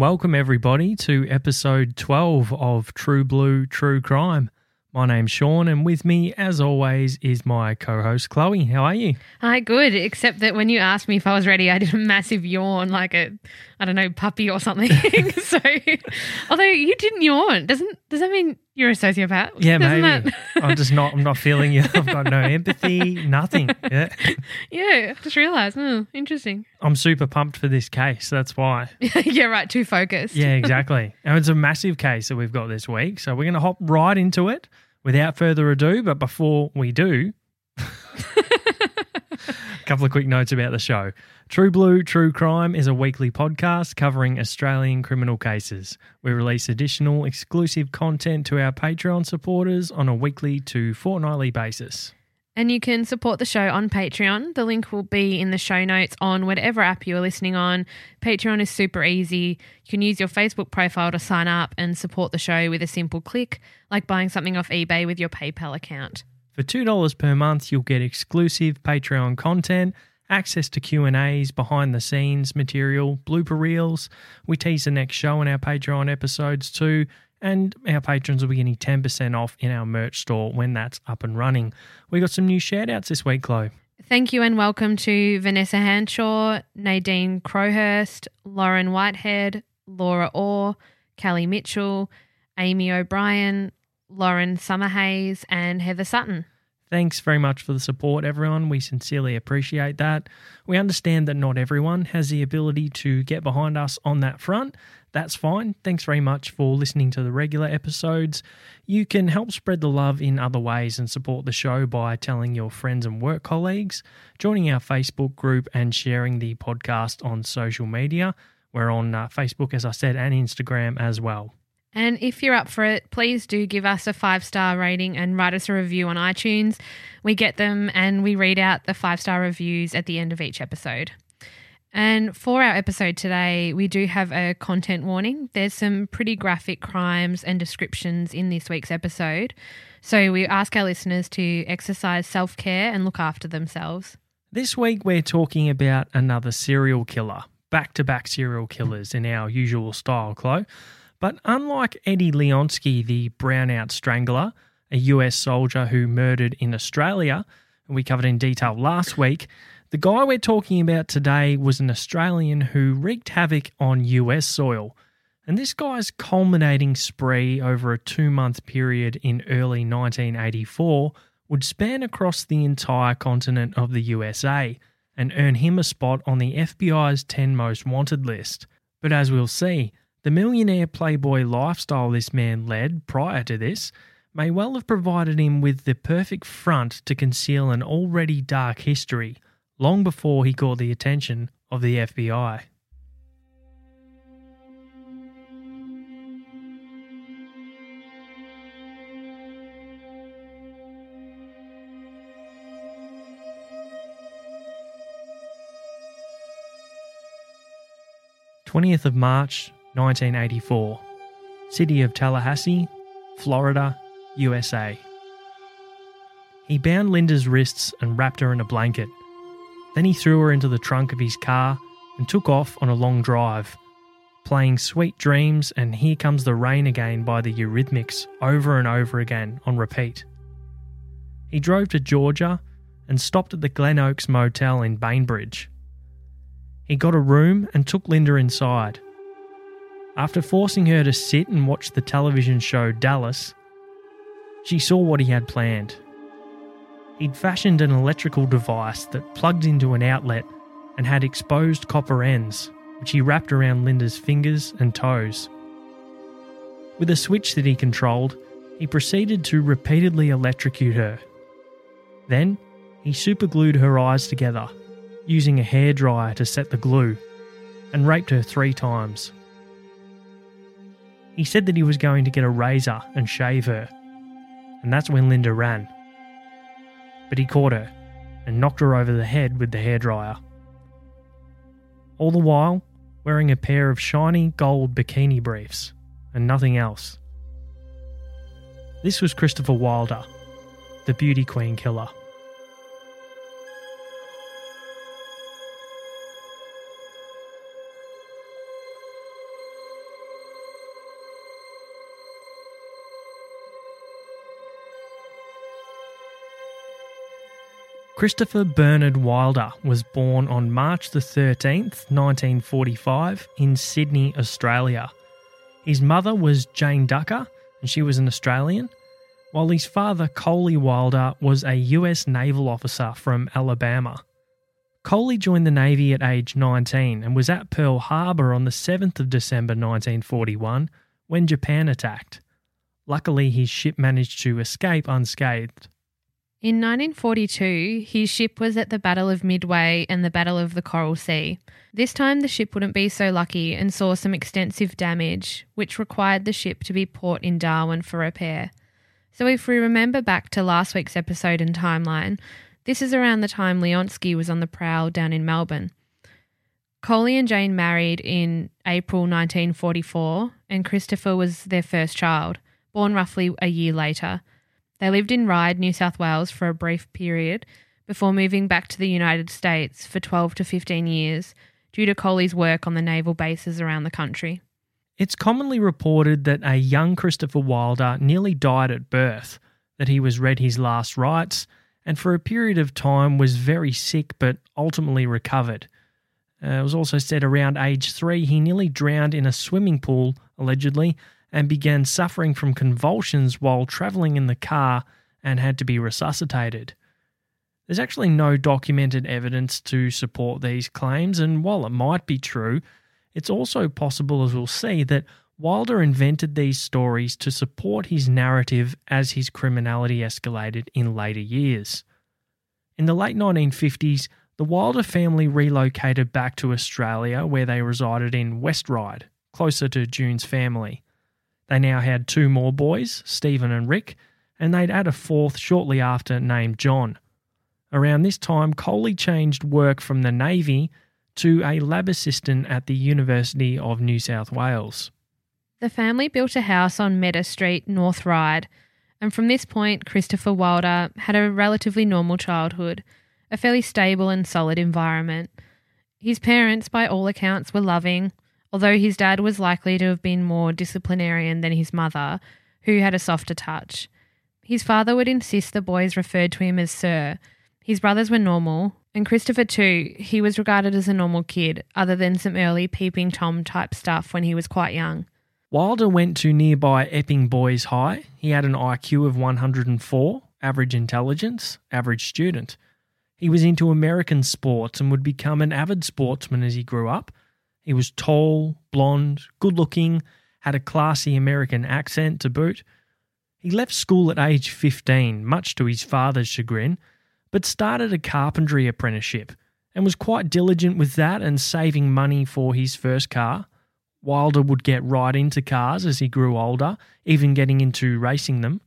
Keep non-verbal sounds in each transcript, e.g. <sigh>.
welcome everybody to episode 12 of True Blue True Crime. My name's Sean and with me as always is my co-host Chloe. How are you? Hi, good. Except that when you asked me if I was ready, I did a massive yawn, like a, I don't know, puppy or something. <laughs> so, although you didn't yawn, doesn't does that mean you're a sociopath? Yeah, maybe. I'm just not I'm not feeling you. I've got no <laughs> empathy, nothing. Yeah. yeah, I just realised. Hmm, interesting. I'm super pumped for this case. That's why. <laughs> yeah, right. Too focused. Yeah, <laughs> exactly. and it's a massive case that we've got this week. So we're going to hop right into it without further ado. But before we do, a couple of quick notes about the show. True Blue True Crime is a weekly podcast covering Australian criminal cases. We release additional exclusive content to our Patreon supporters on a weekly to fortnightly basis. And you can support the show on Patreon. The link will be in the show notes on whatever app you are listening on. Patreon is super easy. You can use your Facebook profile to sign up and support the show with a simple click, like buying something off eBay with your PayPal account. For $2 per month, you'll get exclusive Patreon content, access to Q&As, behind the scenes material, blooper reels. We tease the next show in our Patreon episodes too, and our patrons will be getting 10% off in our merch store when that's up and running. We got some new shout outs this week, Chloe. Thank you and welcome to Vanessa Hanshaw, Nadine Crowhurst, Lauren Whitehead, Laura Orr, Kelly Mitchell, Amy O'Brien, Lauren Summerhays, and Heather Sutton. Thanks very much for the support, everyone. We sincerely appreciate that. We understand that not everyone has the ability to get behind us on that front. That's fine. Thanks very much for listening to the regular episodes. You can help spread the love in other ways and support the show by telling your friends and work colleagues, joining our Facebook group, and sharing the podcast on social media. We're on uh, Facebook, as I said, and Instagram as well. And if you're up for it, please do give us a five star rating and write us a review on iTunes. We get them and we read out the five star reviews at the end of each episode. And for our episode today, we do have a content warning. There's some pretty graphic crimes and descriptions in this week's episode. So we ask our listeners to exercise self care and look after themselves. This week, we're talking about another serial killer, back to back serial killers in our usual style, Chloe. But unlike Eddie Leonski, the brownout strangler, a US soldier who murdered in Australia, and we covered in detail last week, the guy we're talking about today was an Australian who wreaked havoc on US soil. And this guy's culminating spree over a two month period in early 1984 would span across the entire continent of the USA and earn him a spot on the FBI's 10 most wanted list. But as we'll see, the millionaire playboy lifestyle this man led prior to this may well have provided him with the perfect front to conceal an already dark history long before he caught the attention of the FBI. Twentieth of March, 1984, city of Tallahassee, Florida, USA. He bound Linda's wrists and wrapped her in a blanket. Then he threw her into the trunk of his car and took off on a long drive, playing Sweet Dreams and Here Comes the Rain Again by the Eurythmics over and over again on repeat. He drove to Georgia and stopped at the Glen Oaks Motel in Bainbridge. He got a room and took Linda inside. After forcing her to sit and watch the television show Dallas, she saw what he had planned. He'd fashioned an electrical device that plugged into an outlet and had exposed copper ends, which he wrapped around Linda's fingers and toes. With a switch that he controlled, he proceeded to repeatedly electrocute her. Then, he superglued her eyes together, using a hairdryer to set the glue, and raped her three times. He said that he was going to get a razor and shave her, and that's when Linda ran. But he caught her and knocked her over the head with the hairdryer. All the while, wearing a pair of shiny gold bikini briefs and nothing else. This was Christopher Wilder, the beauty queen killer. Christopher Bernard Wilder was born on March the 13th, 1945, in Sydney, Australia. His mother was Jane Ducker, and she was an Australian, while his father, Coley Wilder, was a US naval officer from Alabama. Coley joined the Navy at age 19 and was at Pearl Harbor on the 7th of December 1941 when Japan attacked. Luckily, his ship managed to escape unscathed. In 1942, his ship was at the Battle of Midway and the Battle of the Coral Sea. This time, the ship wouldn't be so lucky and saw some extensive damage, which required the ship to be port in Darwin for repair. So, if we remember back to last week's episode and timeline, this is around the time Leonski was on the prowl down in Melbourne. Coley and Jane married in April 1944, and Christopher was their first child, born roughly a year later. They lived in Ryde, New South Wales for a brief period before moving back to the United States for 12 to 15 years due to Coley's work on the naval bases around the country. It's commonly reported that a young Christopher Wilder nearly died at birth, that he was read his last rites, and for a period of time was very sick but ultimately recovered. Uh, it was also said around age three he nearly drowned in a swimming pool, allegedly, and began suffering from convulsions while travelling in the car and had to be resuscitated. There's actually no documented evidence to support these claims, and while it might be true, it's also possible, as we'll see, that Wilder invented these stories to support his narrative as his criminality escalated in later years. In the late 1950s, the Wilder family relocated back to Australia where they resided in West Ryde, closer to June's family. They now had two more boys, Stephen and Rick, and they'd add a fourth shortly after named John. Around this time, Coley changed work from the Navy to a lab assistant at the University of New South Wales. The family built a house on Meadow Street, North Ryde, and from this point, Christopher Wilder had a relatively normal childhood, a fairly stable and solid environment. His parents, by all accounts, were loving, although his dad was likely to have been more disciplinarian than his mother, who had a softer touch. His father would insist the boys referred to him as Sir. His brothers were normal, and Christopher, too, he was regarded as a normal kid, other than some early peeping Tom type stuff when he was quite young. Wilder went to nearby Epping Boys High. He had an IQ of 104, average intelligence, average student. He was into American sports and would become an avid sportsman as he grew up. He was tall, blonde, good looking, had a classy American accent to boot. He left school at age 15, much to his father's chagrin, but started a carpentry apprenticeship and was quite diligent with that and saving money for his first car. Wilder would get right into cars as he grew older, even getting into racing them.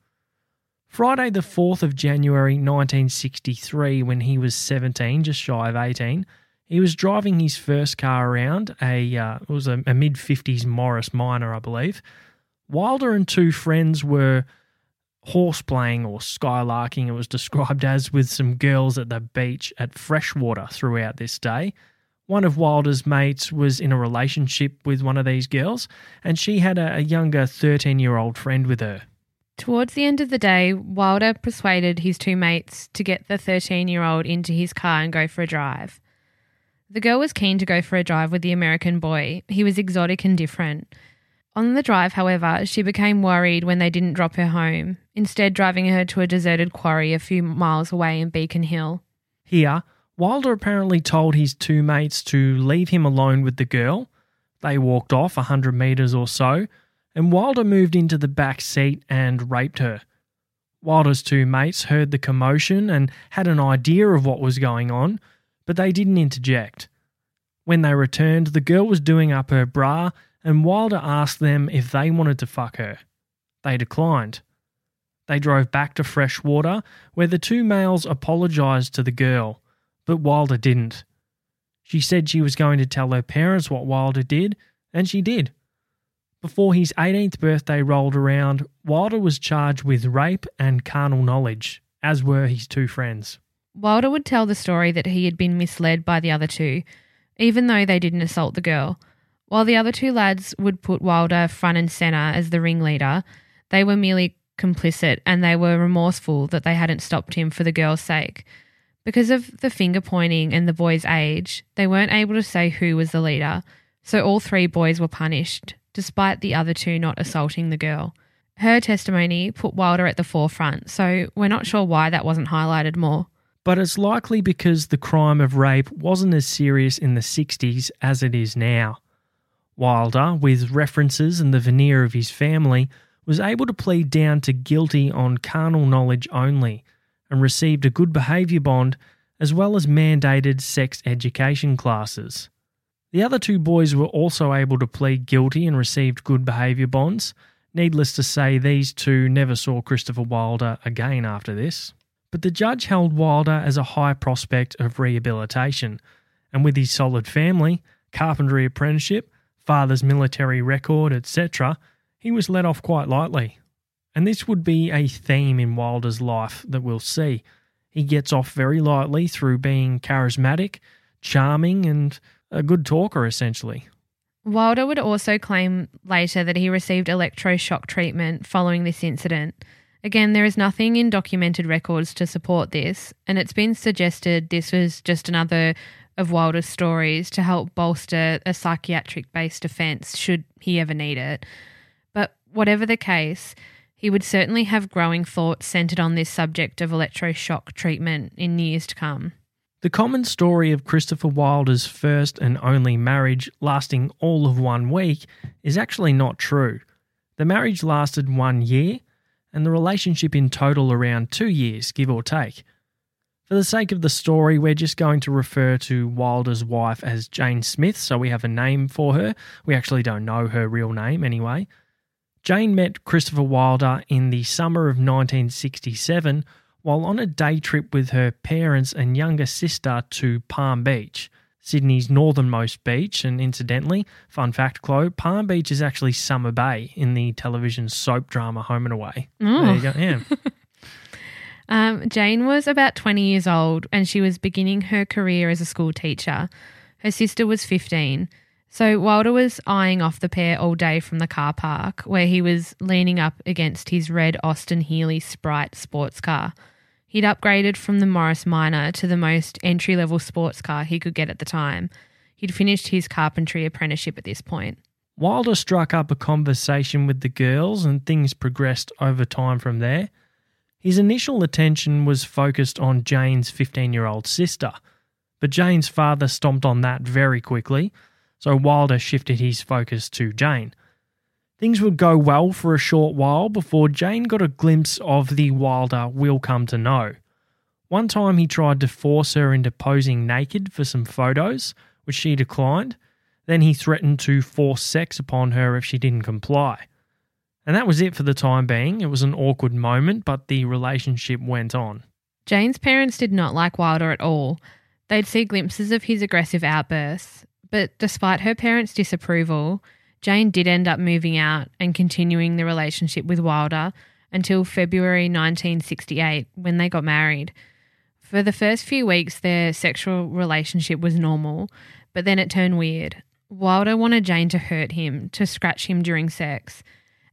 Friday, the 4th of January 1963, when he was 17, just shy of 18, he was driving his first car around, a uh, it was a, a mid 50s Morris Minor, I believe. Wilder and two friends were horseplaying or skylarking, it was <laughs> described as, with some girls at the beach at Freshwater throughout this day. One of Wilder's mates was in a relationship with one of these girls, and she had a, a younger 13 year old friend with her. Towards the end of the day, Wilder persuaded his two mates to get the 13 year old into his car and go for a drive. The girl was keen to go for a drive with the American boy. He was exotic and different. On the drive, however, she became worried when they didn't drop her home, instead, driving her to a deserted quarry a few miles away in Beacon Hill. Here, Wilder apparently told his two mates to leave him alone with the girl. They walked off a hundred metres or so, and Wilder moved into the back seat and raped her. Wilder's two mates heard the commotion and had an idea of what was going on, but they didn't interject. When they returned, the girl was doing up her bra and Wilder asked them if they wanted to fuck her. They declined. They drove back to Freshwater, where the two males apologised to the girl, but Wilder didn't. She said she was going to tell her parents what Wilder did, and she did. Before his 18th birthday rolled around, Wilder was charged with rape and carnal knowledge, as were his two friends. Wilder would tell the story that he had been misled by the other two, even though they didn't assault the girl. While the other two lads would put Wilder front and centre as the ringleader, they were merely complicit and they were remorseful that they hadn't stopped him for the girl's sake. Because of the finger pointing and the boy's age, they weren't able to say who was the leader, so all three boys were punished, despite the other two not assaulting the girl. Her testimony put Wilder at the forefront, so we're not sure why that wasn't highlighted more. But it's likely because the crime of rape wasn't as serious in the 60s as it is now. Wilder, with references and the veneer of his family, was able to plead down to guilty on carnal knowledge only and received a good behaviour bond as well as mandated sex education classes. The other two boys were also able to plead guilty and received good behaviour bonds. Needless to say, these two never saw Christopher Wilder again after this. But the judge held Wilder as a high prospect of rehabilitation, and with his solid family, carpentry apprenticeship, father's military record, etc., he was let off quite lightly. And this would be a theme in Wilder's life that we'll see. He gets off very lightly through being charismatic, charming, and a good talker, essentially. Wilder would also claim later that he received electroshock treatment following this incident. Again, there is nothing in documented records to support this, and it's been suggested this was just another of Wilder's stories to help bolster a psychiatric based defense should he ever need it. But whatever the case, he would certainly have growing thoughts centered on this subject of electroshock treatment in years to come. The common story of Christopher Wilder's first and only marriage lasting all of one week is actually not true. The marriage lasted one year, and the relationship in total around two years, give or take. For the sake of the story, we're just going to refer to Wilder's wife as Jane Smith, so we have a name for her. We actually don't know her real name anyway. Jane met Christopher Wilder in the summer of 1967 while on a day trip with her parents and younger sister to Palm Beach, Sydney's northernmost beach. And incidentally, fun fact, Chloe, Palm Beach is actually Summer Bay in the television soap drama Home and Away. There you go. Yeah. <laughs> Um, Jane was about 20 years old and she was beginning her career as a school teacher. Her sister was 15. So Wilder was eyeing off the pair all day from the car park, where he was leaning up against his red Austin Healey Sprite sports car. He'd upgraded from the Morris Minor to the most entry level sports car he could get at the time. He'd finished his carpentry apprenticeship at this point. Wilder struck up a conversation with the girls and things progressed over time from there. His initial attention was focused on Jane's 15 year old sister, but Jane's father stomped on that very quickly, so Wilder shifted his focus to Jane. Things would go well for a short while before Jane got a glimpse of the Wilder we'll come to know. One time he tried to force her into posing naked for some photos, which she declined. Then he threatened to force sex upon her if she didn't comply. And that was it for the time being. It was an awkward moment, but the relationship went on. Jane's parents did not like Wilder at all. They'd see glimpses of his aggressive outbursts, but despite her parents' disapproval, Jane did end up moving out and continuing the relationship with Wilder until February 1968 when they got married. For the first few weeks, their sexual relationship was normal, but then it turned weird. Wilder wanted Jane to hurt him, to scratch him during sex,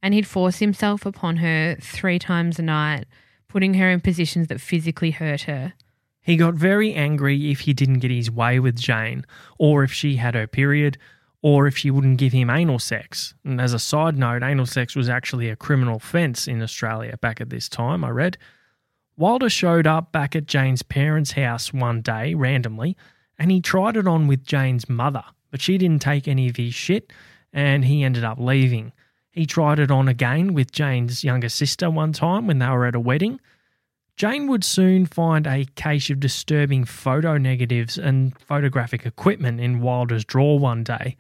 and he'd force himself upon her three times a night, putting her in positions that physically hurt her. He got very angry if he didn't get his way with Jane, or if she had her period, or if she wouldn't give him anal sex. And as a side note, anal sex was actually a criminal offence in Australia back at this time, I read. Wilder showed up back at Jane's parents' house one day randomly, and he tried it on with Jane's mother, but she didn't take any of his shit, and he ended up leaving. He tried it on again with Jane's younger sister one time when they were at a wedding. Jane would soon find a cache of disturbing photo negatives and photographic equipment in Wilder's drawer one day.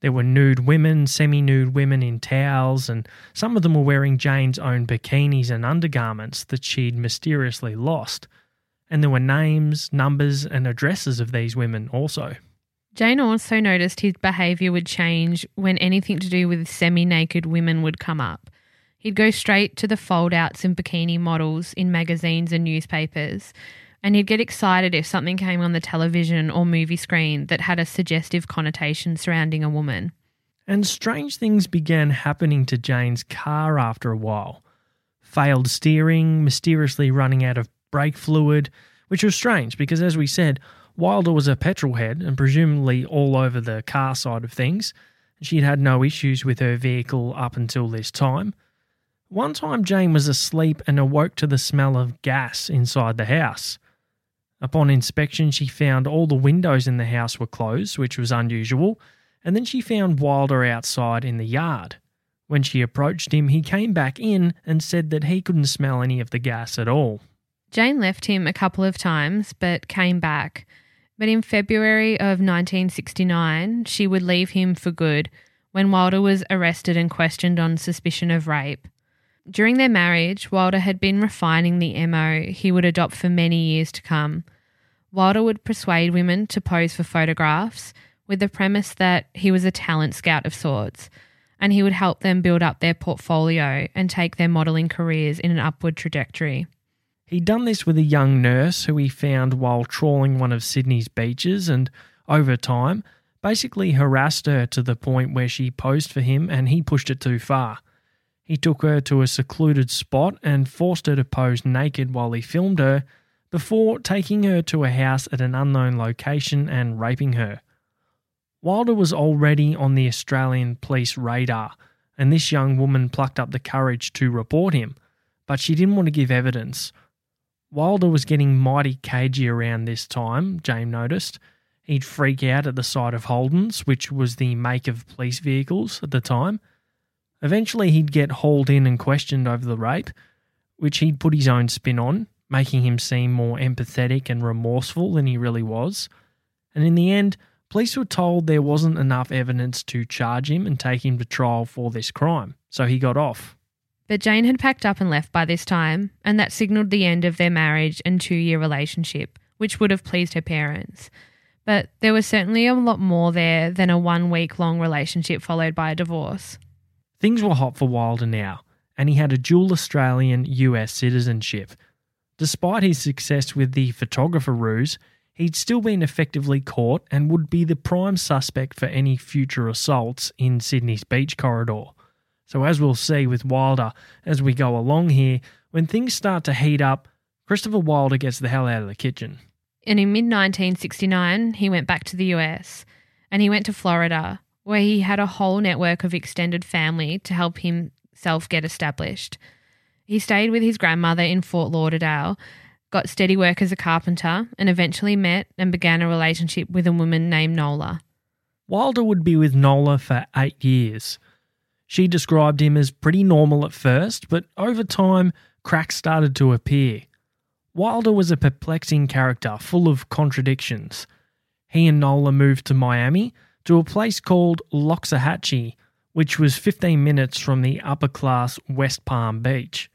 There were nude women, semi nude women in towels, and some of them were wearing Jane's own bikinis and undergarments that she'd mysteriously lost. And there were names, numbers, and addresses of these women also. Jane also noticed his behaviour would change when anything to do with semi naked women would come up. He'd go straight to the fold outs and bikini models in magazines and newspapers, and he'd get excited if something came on the television or movie screen that had a suggestive connotation surrounding a woman. And strange things began happening to Jane's car after a while. Failed steering, mysteriously running out of brake fluid, which was strange because, as we said, Wilder was a petrol head and presumably all over the car side of things. She'd had no issues with her vehicle up until this time. One time, Jane was asleep and awoke to the smell of gas inside the house. Upon inspection, she found all the windows in the house were closed, which was unusual, and then she found Wilder outside in the yard. When she approached him, he came back in and said that he couldn't smell any of the gas at all. Jane left him a couple of times but came back. But in February of 1969, she would leave him for good when Wilder was arrested and questioned on suspicion of rape. During their marriage, Wilder had been refining the MO he would adopt for many years to come. Wilder would persuade women to pose for photographs with the premise that he was a talent scout of sorts, and he would help them build up their portfolio and take their modelling careers in an upward trajectory. He'd done this with a young nurse who he found while trawling one of Sydney's beaches, and over time, basically harassed her to the point where she posed for him and he pushed it too far. He took her to a secluded spot and forced her to pose naked while he filmed her, before taking her to a house at an unknown location and raping her. Wilder was already on the Australian police radar, and this young woman plucked up the courage to report him, but she didn't want to give evidence. Wilder was getting mighty cagey around this time, Jane noticed. He'd freak out at the sight of Holdens, which was the make of police vehicles at the time. Eventually, he'd get hauled in and questioned over the rape, which he'd put his own spin on, making him seem more empathetic and remorseful than he really was. And in the end, police were told there wasn't enough evidence to charge him and take him to trial for this crime, so he got off. But Jane had packed up and left by this time, and that signalled the end of their marriage and two year relationship, which would have pleased her parents. But there was certainly a lot more there than a one week long relationship followed by a divorce. Things were hot for Wilder now, and he had a dual Australian US citizenship. Despite his success with the photographer ruse, he'd still been effectively caught and would be the prime suspect for any future assaults in Sydney's beach corridor. So, as we'll see with Wilder as we go along here, when things start to heat up, Christopher Wilder gets the hell out of the kitchen. And in mid 1969, he went back to the US and he went to Florida, where he had a whole network of extended family to help himself get established. He stayed with his grandmother in Fort Lauderdale, got steady work as a carpenter, and eventually met and began a relationship with a woman named Nola. Wilder would be with Nola for eight years. She described him as pretty normal at first, but over time, cracks started to appear. Wilder was a perplexing character full of contradictions. He and Nola moved to Miami to a place called Loxahatchee, which was 15 minutes from the upper class West Palm Beach.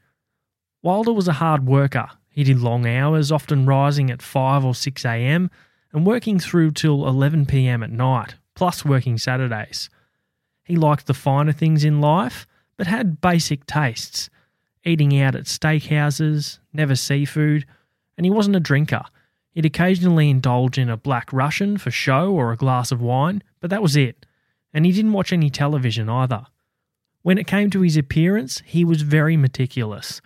Wilder was a hard worker. He did long hours, often rising at 5 or 6 a.m. and working through till 11 p.m. at night, plus working Saturdays. He liked the finer things in life, but had basic tastes. eating out at steakhouses, never seafood, and he wasn't a drinker. He'd occasionally indulge in a black Russian for show or a glass of wine, but that was it. And he didn't watch any television either. When it came to his appearance, he was very meticulous.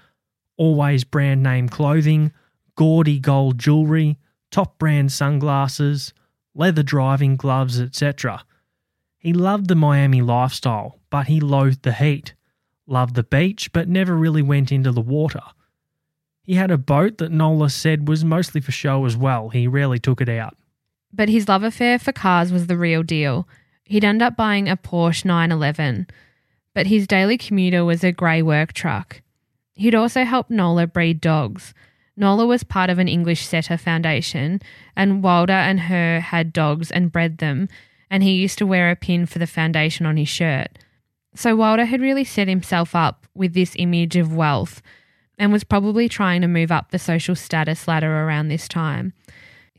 Always brand name clothing, gaudy gold jewellery, top brand sunglasses, leather driving gloves, etc. He loved the Miami lifestyle, but he loathed the heat. Loved the beach, but never really went into the water. He had a boat that Nola said was mostly for show as well. He rarely took it out. But his love affair for cars was the real deal. He'd end up buying a Porsche 911, but his daily commuter was a grey work truck. He'd also helped Nola breed dogs. Nola was part of an English setter foundation, and Wilder and her had dogs and bred them, and he used to wear a pin for the foundation on his shirt. So Wilder had really set himself up with this image of wealth and was probably trying to move up the social status ladder around this time.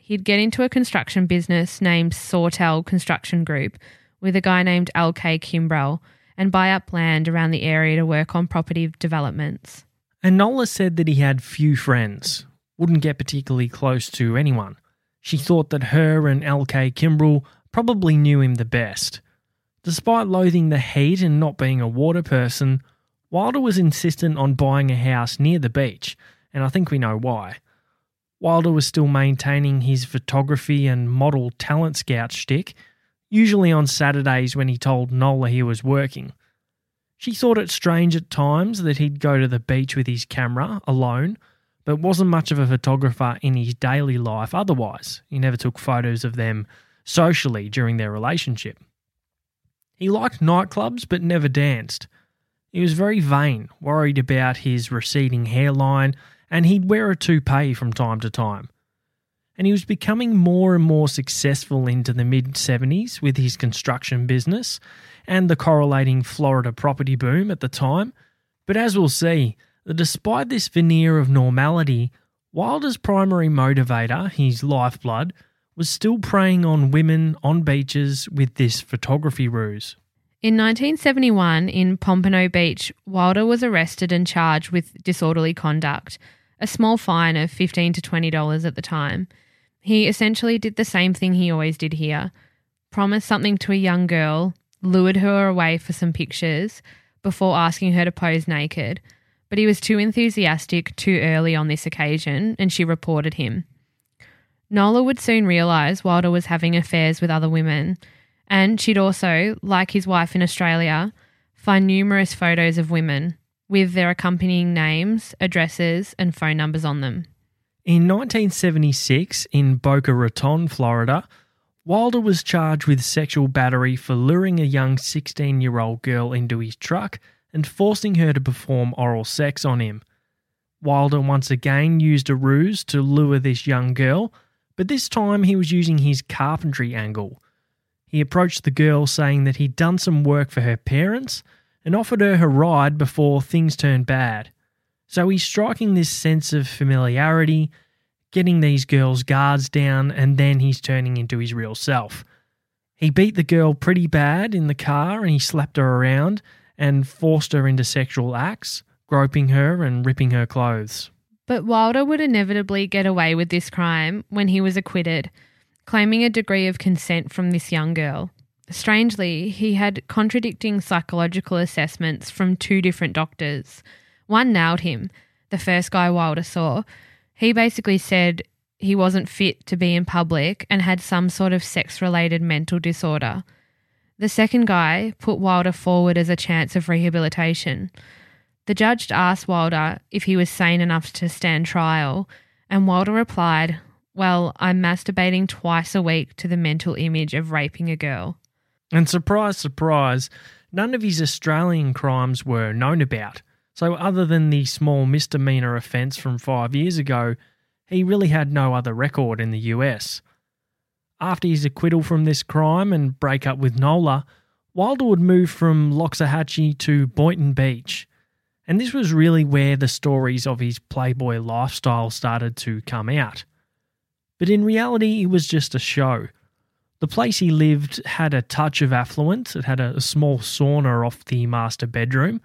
He'd get into a construction business named Sawtell Construction Group with a guy named L.K. Kimbrell and buy up land around the area to work on property developments. And Nola said that he had few friends, wouldn't get particularly close to anyone. She thought that her and L.K. Kimbrell probably knew him the best. Despite loathing the heat and not being a water person, Wilder was insistent on buying a house near the beach, and I think we know why. Wilder was still maintaining his photography and model talent scout shtick, usually on Saturdays when he told Nola he was working. She thought it strange at times that he'd go to the beach with his camera alone, but wasn't much of a photographer in his daily life otherwise. He never took photos of them socially during their relationship. He liked nightclubs but never danced. He was very vain, worried about his receding hairline, and he'd wear a toupee from time to time. And he was becoming more and more successful into the mid 70s with his construction business and the correlating Florida property boom at the time. But as we'll see, that despite this veneer of normality, Wilder's primary motivator, his lifeblood, was still preying on women on beaches with this photography ruse. In 1971, in Pompano Beach, Wilder was arrested and charged with disorderly conduct, a small fine of 15 to $20 at the time. He essentially did the same thing he always did here promised something to a young girl, lured her away for some pictures before asking her to pose naked. But he was too enthusiastic too early on this occasion, and she reported him. Nola would soon realise Wilder was having affairs with other women and she'd also, like his wife in Australia, find numerous photos of women with their accompanying names, addresses, and phone numbers on them. In 1976, in Boca Raton, Florida, Wilder was charged with sexual battery for luring a young 16 year old girl into his truck and forcing her to perform oral sex on him. Wilder once again used a ruse to lure this young girl, but this time he was using his carpentry angle he approached the girl saying that he'd done some work for her parents and offered her a ride before things turned bad. So he's striking this sense of familiarity, getting these girls' guards down, and then he's turning into his real self. He beat the girl pretty bad in the car and he slapped her around and forced her into sexual acts, groping her and ripping her clothes. But Wilder would inevitably get away with this crime when he was acquitted claiming a degree of consent from this young girl. Strangely, he had contradicting psychological assessments from two different doctors. One nailed him, the first guy Wilder saw. He basically said he wasn't fit to be in public and had some sort of sex related mental disorder. The second guy put Wilder forward as a chance of rehabilitation. The judge asked Wilder if he was sane enough to stand trial, and Wilder replied, well, I'm masturbating twice a week to the mental image of raping a girl. And surprise, surprise, none of his Australian crimes were known about. So, other than the small misdemeanor offence from five years ago, he really had no other record in the US. After his acquittal from this crime and breakup with Nola, Wilder would move from Loxahatchee to Boynton Beach. And this was really where the stories of his Playboy lifestyle started to come out. But in reality, it was just a show. The place he lived had a touch of affluence. It had a, small sauna off the master bedroom.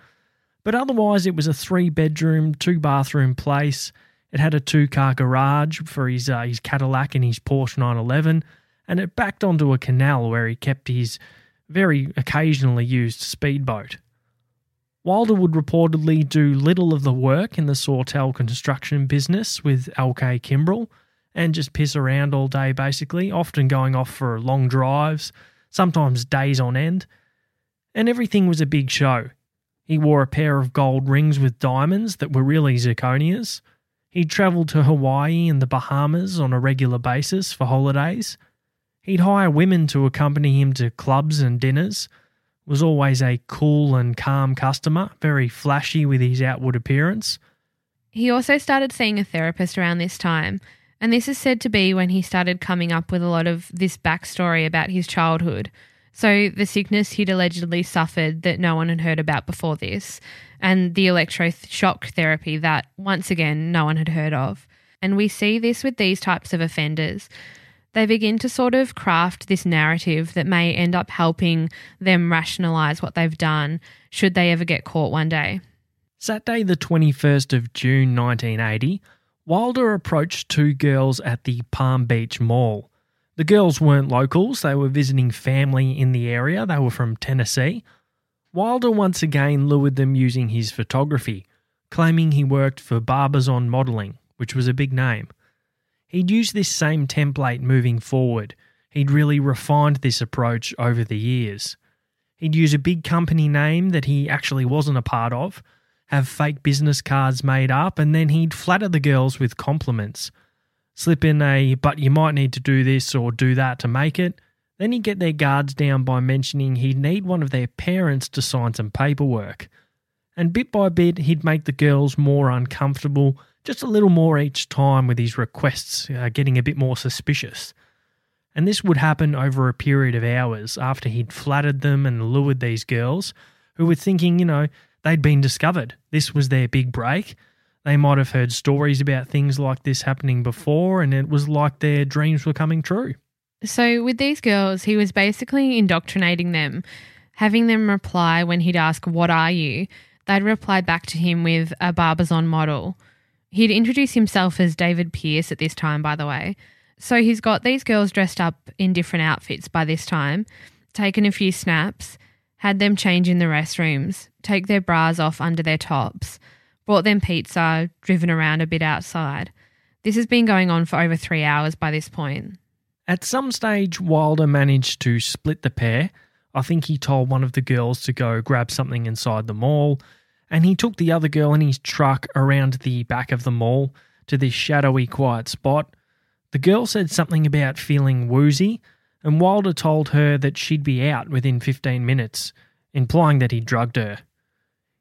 But otherwise, it was a three bedroom, two bathroom place. It had a two car garage for his, uh, his Cadillac and his Porsche 911, and it backed onto a canal where he kept his very occasionally used speedboat. Wilder would reportedly do little of the work in the Sawtell construction business with LK Kimbrell and just piss around all day basically, often going off for long drives, sometimes days on end. And everything was a big show. He wore a pair of gold rings with diamonds that were really zirconias. He'd travelled to Hawaii and the Bahamas on a regular basis for holidays. He'd hire women to accompany him to clubs and dinners. Was always a cool and calm customer, very flashy with his outward appearance. He also started seeing a therapist around this time, and this is said to be when he started coming up with a lot of this backstory about his childhood. So, the sickness he'd allegedly suffered that no one had heard about before this, and the electroshock therapy that, once again, no one had heard of. And we see this with these types of offenders. They begin to sort of craft this narrative that may end up helping them rationalize what they've done should they ever get caught one day. Saturday, the 21st of June 1980, Wilder approached two girls at the Palm Beach Mall. The girls weren't locals, they were visiting family in the area, they were from Tennessee. Wilder once again lured them using his photography, claiming he worked for Barbizon Modeling, which was a big name. He'd used this same template moving forward. He'd really refined this approach over the years. He'd use a big company name that he actually wasn't a part of, have fake business cards made up, and then he'd flatter the girls with compliments slip in a, but you might need to do this or do that to make it. Then he'd get their guards down by mentioning he'd need one of their parents to sign some paperwork. And bit by bit, he'd make the girls more uncomfortable, just a little more each time with his requests uh, getting a bit more suspicious. And this would happen over a period of hours after he'd flattered them and lured these girls, who were thinking, you know, they'd been discovered. This was their big break. They might have heard stories about things like this happening before, and it was like their dreams were coming true. So, with these girls, he was basically indoctrinating them, having them reply when he'd ask, What are you? They'd reply back to him with a Barbizon model. He'd introduce himself as David Pierce at this time, by the way. So, he's got these girls dressed up in different outfits by this time, taken a few snaps, had them change in the restrooms, take their bras off under their tops brought them pizza, driven around a bit outside. This has been going on for over three hours by this point. At some stage, Wilder managed to split the pair. I think he told one of the girls to go grab something inside the mall, and he took the other girl in his truck around the back of the mall to this shadowy, quiet spot. The girl said something about feeling woozy, and Wilder told her that she'd be out within 15 minutes, implying that he drugged her.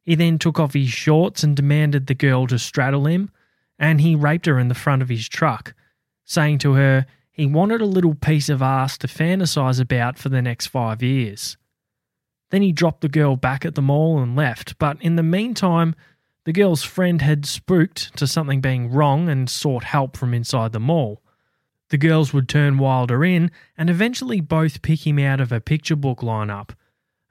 He then took off his shorts and demanded the girl to straddle him, and he raped her in the front of his truck, saying to her he wanted a little piece of ass to fantasize about for the next five years. Then he dropped the girl back at the mall and left, but in the meantime, the girl's friend had spooked to something being wrong and sought help from inside the mall. The girls would turn Wilder in and eventually both pick him out of a picture book lineup,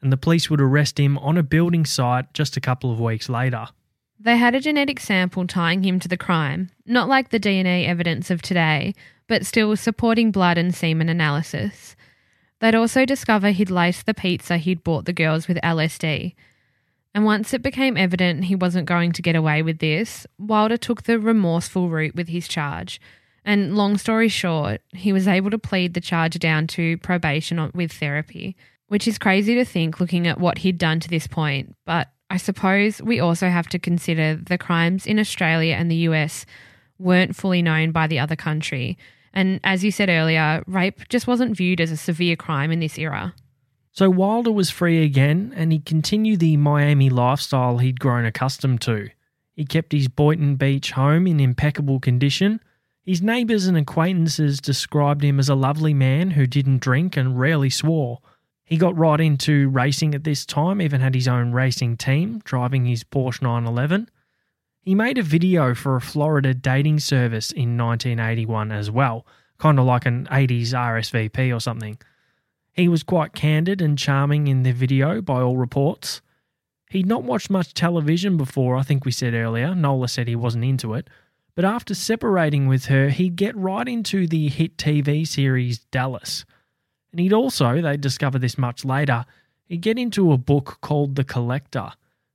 and the police would arrest him on a building site just a couple of weeks later. They had a genetic sample tying him to the crime, not like the DNA evidence of today, but still supporting blood and semen analysis. They'd also discover he'd laced the pizza he'd bought the girls with LSD. And once it became evident he wasn't going to get away with this, Wilder took the remorseful route with his charge. And long story short, he was able to plead the charge down to probation with therapy which is crazy to think looking at what he'd done to this point. But I suppose we also have to consider the crimes in Australia and the US weren't fully known by the other country. And as you said earlier, rape just wasn't viewed as a severe crime in this era. So Wilder was free again and he continued the Miami lifestyle he'd grown accustomed to. He kept his Boynton Beach home in impeccable condition. His neighbours and acquaintances described him as a lovely man who didn't drink and rarely swore. He got right into racing at this time, even had his own racing team, driving his Porsche 911. He made a video for a Florida dating service in 1981 as well, kind of like an 80s RSVP or something. He was quite candid and charming in the video by all reports. He'd not watched much television before, I think we said earlier. Nola said he wasn't into it. But after separating with her, he'd get right into the hit TV series Dallas. And he'd also—they'd discover this much later, he'd get into a book called The Collector.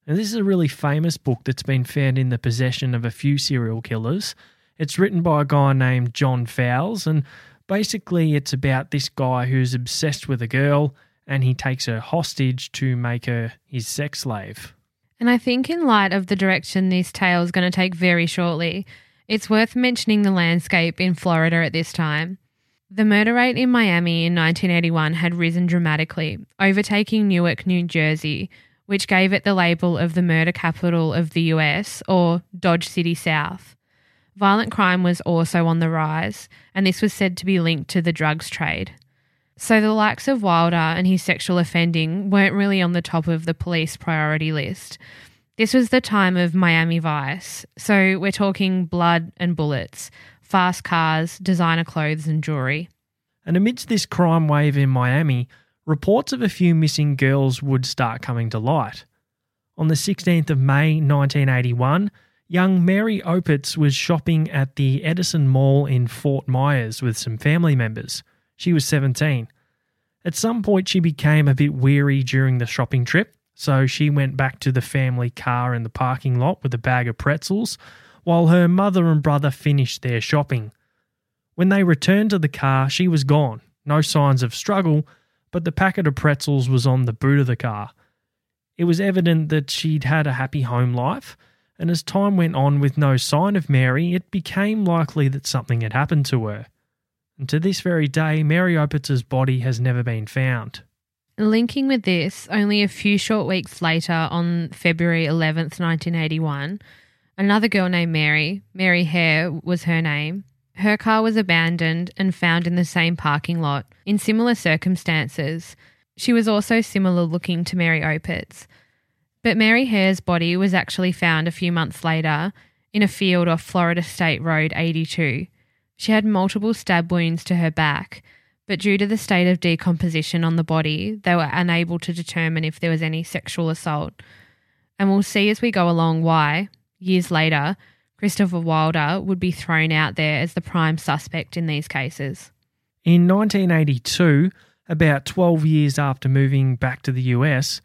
And this is a really famous book that's been found in the possession of a few serial killers. It's written by a guy named John Fowles, and basically it's about this guy who's obsessed with a girl and he takes her hostage to make her his sex slave. And I think, in light of the direction this tale is going to take very shortly, it's worth mentioning the landscape in Florida at this time. The murder rate in Miami in 1981 had risen dramatically, overtaking Newark, New Jersey, which gave it the label of the murder capital of the US, or Dodge City South. Violent crime was also on the rise, and this was said to be linked to the drugs trade. So the likes of Wilder and his sexual offending weren't really on the top of the police priority list. This was the time of Miami Vice, so we're talking blood and bullets, fast cars, designer clothes, and jewelry. And amidst this crime wave in Miami, reports of a few missing girls would start coming to light. On the 16th of May 1981, young Mary Opitz was shopping at the Edison Mall in Fort Myers with some family members. She was 17. At some point, she became a bit weary during the shopping trip, so she went back to the family car in the parking lot with a bag of pretzels while her mother and brother finished their shopping. When they returned to the car, she was gone. No signs of struggle, but the packet of pretzels was on the boot of the car. It was evident that she'd had a happy home life, and as time went on with no sign of Mary, it became likely that something had happened to her. And to this very day, Mary Opitz's body has never been found. Linking with this, only a few short weeks later, on February 11th, 1981, another girl named Mary, Mary Hare was her name, her car was abandoned and found in the same parking lot in similar circumstances. She was also similar looking to Mary Opitz. But Mary Hare's body was actually found a few months later in a field off Florida State Road 82. She had multiple stab wounds to her back, but due to the state of decomposition on the body, they were unable to determine if there was any sexual assault. And we'll see as we go along why, years later, Christopher Wilder would be thrown out there as the prime suspect in these cases. In 1982, about 12 years after moving back to the US,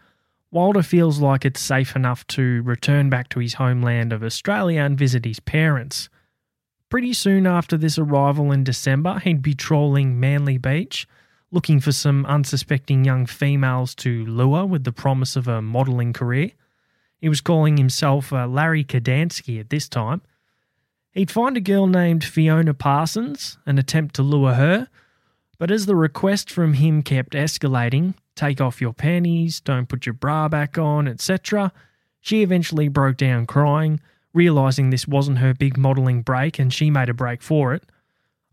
Wilder feels like it's safe enough to return back to his homeland of Australia and visit his parents. Pretty soon after this arrival in December, he'd be trolling Manly Beach, looking for some unsuspecting young females to lure with the promise of a modelling career. He was calling himself uh, Larry Kadansky at this time. He'd find a girl named Fiona Parsons and attempt to lure her, but as the request from him kept escalating take off your panties, don't put your bra back on, etc., she eventually broke down crying realizing this wasn't her big modelling break and she made a break for it.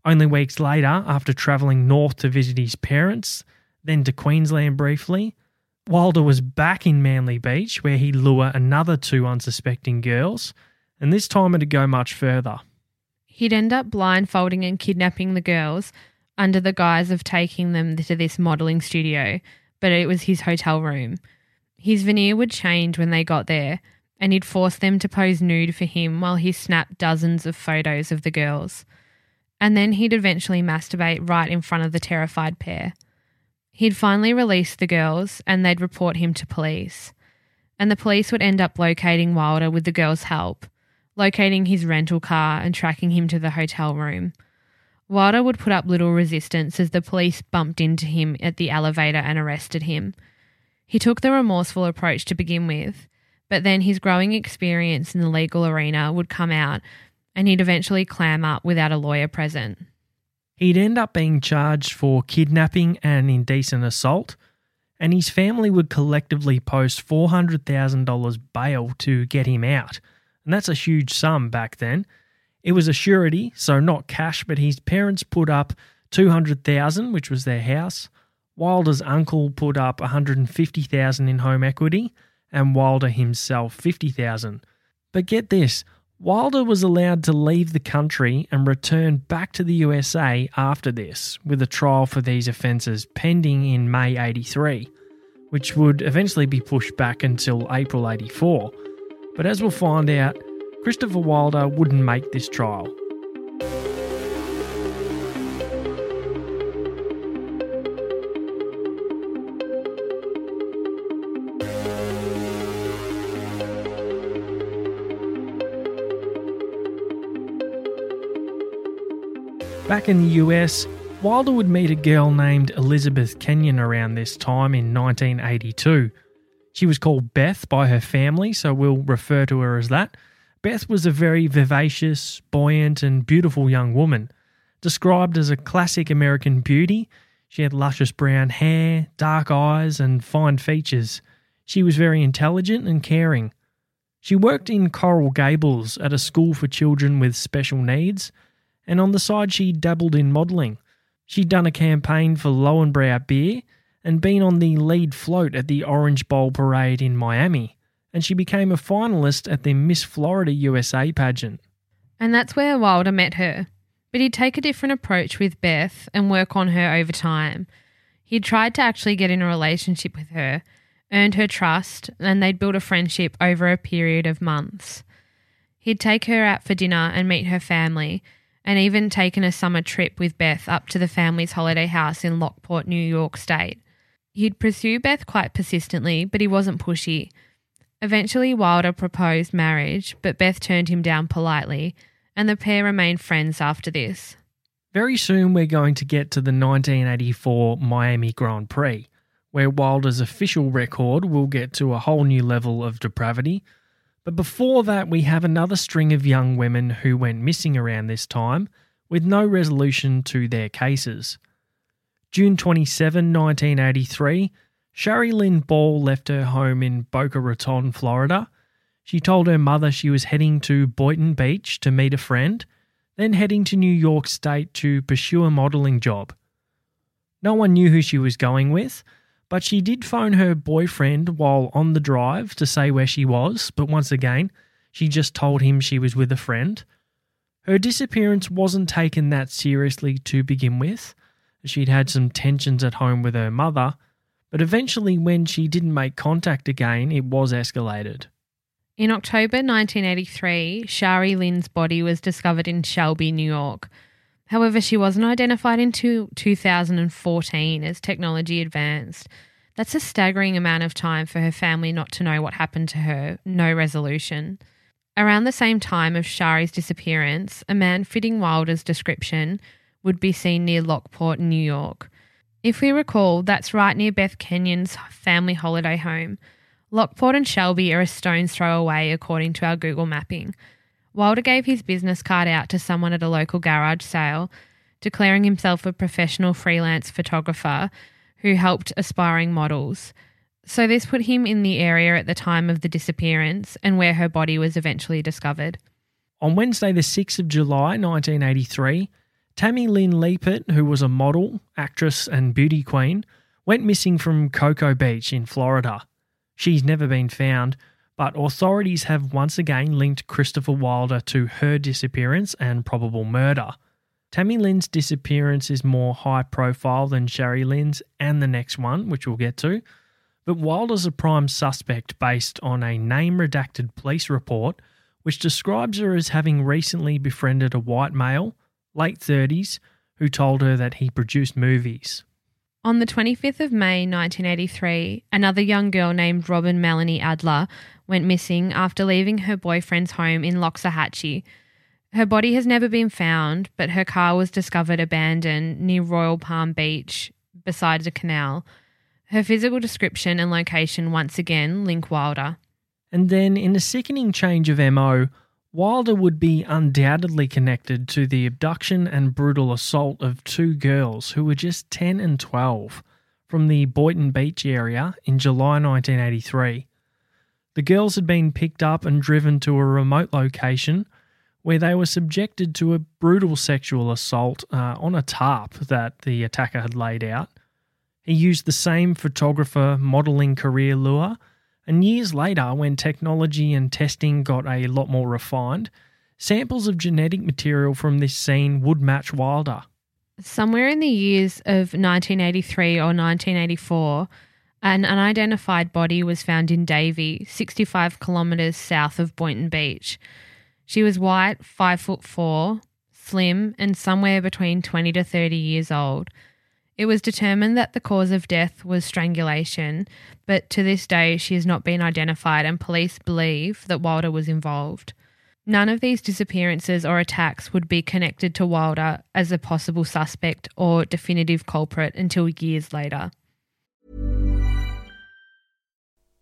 Only weeks later, after travelling north to visit his parents, then to Queensland briefly, Wilder was back in Manly Beach where he'd lure another two unsuspecting girls, and this time it'd go much further. He'd end up blindfolding and kidnapping the girls under the guise of taking them to this modelling studio, but it was his hotel room. His veneer would change when they got there, and he'd force them to pose nude for him while he snapped dozens of photos of the girls. And then he'd eventually masturbate right in front of the terrified pair. He'd finally release the girls and they'd report him to police. And the police would end up locating Wilder with the girls' help, locating his rental car and tracking him to the hotel room. Wilder would put up little resistance as the police bumped into him at the elevator and arrested him. He took the remorseful approach to begin with, but then his growing experience in the legal arena would come out and he'd eventually clam up without a lawyer present. He'd end up being charged for kidnapping and indecent assault, and his family would collectively post $400,000 bail to get him out. And that's a huge sum back then. It was a surety, so not cash, but his parents put up 200,000, which was their house. Wilder's uncle put up 150,000 in home equity, and Wilder himself 50,000. But get this, Wilder was allowed to leave the country and return back to the USA after this, with a trial for these offences pending in May 83. which would eventually be pushed back until April 84. But as we'll find out, Christopher Wilder wouldn't make this trial. Back in the US, Wilder would meet a girl named Elizabeth Kenyon around this time in 1982. She was called Beth by her family, so we'll refer to her as that. Beth was a very vivacious, buoyant, and beautiful young woman. Described as a classic American beauty, she had luscious brown hair, dark eyes, and fine features. She was very intelligent and caring. She worked in Coral Gables at a school for children with special needs and on the side she dabbled in modelling. She'd done a campaign for Lowenbrau beer and been on the lead float at the Orange Bowl parade in Miami, and she became a finalist at the Miss Florida USA pageant. And that's where Wilder met her. But he'd take a different approach with Beth and work on her over time. He'd tried to actually get in a relationship with her, earned her trust, and they'd build a friendship over a period of months. He'd take her out for dinner and meet her family, and even taken a summer trip with Beth up to the family's holiday house in Lockport, New York State. He'd pursue Beth quite persistently, but he wasn't pushy. Eventually, Wilder proposed marriage, but Beth turned him down politely, and the pair remained friends after this. Very soon, we're going to get to the 1984 Miami Grand Prix, where Wilder's official record will get to a whole new level of depravity but before that, we have another string of young women who went missing around this time with no resolution to their cases. June 27, 1983, Shari Lynn Ball left her home in Boca Raton, Florida. She told her mother she was heading to Boynton Beach to meet a friend, then heading to New York State to pursue a modelling job. No one knew who she was going with, but she did phone her boyfriend while on the drive to say where she was, but once again, she just told him she was with a friend. Her disappearance wasn't taken that seriously to begin with. She'd had some tensions at home with her mother, but eventually, when she didn't make contact again, it was escalated. In October 1983, Shari Lynn's body was discovered in Shelby, New York. However, she wasn't identified until 2014 as technology advanced. That's a staggering amount of time for her family not to know what happened to her, no resolution. Around the same time of Shari's disappearance, a man fitting Wilder's description would be seen near Lockport, New York. If we recall, that's right near Beth Kenyon's family holiday home. Lockport and Shelby are a stone's throw away, according to our Google mapping. Wilder gave his business card out to someone at a local garage sale, declaring himself a professional freelance photographer who helped aspiring models. So, this put him in the area at the time of the disappearance and where her body was eventually discovered. On Wednesday, the 6th of July, 1983, Tammy Lynn Leppert, who was a model, actress, and beauty queen, went missing from Cocoa Beach in Florida. She's never been found, but authorities have once again linked Christopher Wilder to her disappearance and probable murder. Tammy Lynn's disappearance is more high profile than Shari Lynn's and the next one, which we'll get to, but Wilder's a prime suspect based on a name redacted police report which describes her as having recently befriended a white male, late 30s, who told her that he produced movies. On the 25th of May 1983, another young girl named Robin Melanie Adler went missing after leaving her boyfriend's home in Loxahatchee. Her body has never been found, but her car was discovered abandoned near Royal Palm Beach beside a canal. Her physical description and location once again link Wilder. And then, in a sickening change of MO, Wilder would be undoubtedly connected to the abduction and brutal assault of two girls who were just 10 and 12 from the Boynton Beach area in July 1983. The girls had been picked up and driven to a remote location where they were subjected to a brutal sexual assault uh, on a tarp that the attacker had laid out. He used the same photographer modelling career lure, and years later, when technology and testing got a lot more refined, samples of genetic material from this scene would match Wilder. Somewhere in the years of 1983 or 1984, An unidentified body was found in Davie, 65 kilometres south of Boynton Beach. She was white, 5 foot 4, slim, and somewhere between 20 to 30 years old. It was determined that the cause of death was strangulation, but to this day she has not been identified, and police believe that Wilder was involved. None of these disappearances or attacks would be connected to Wilder as a possible suspect or definitive culprit until years later.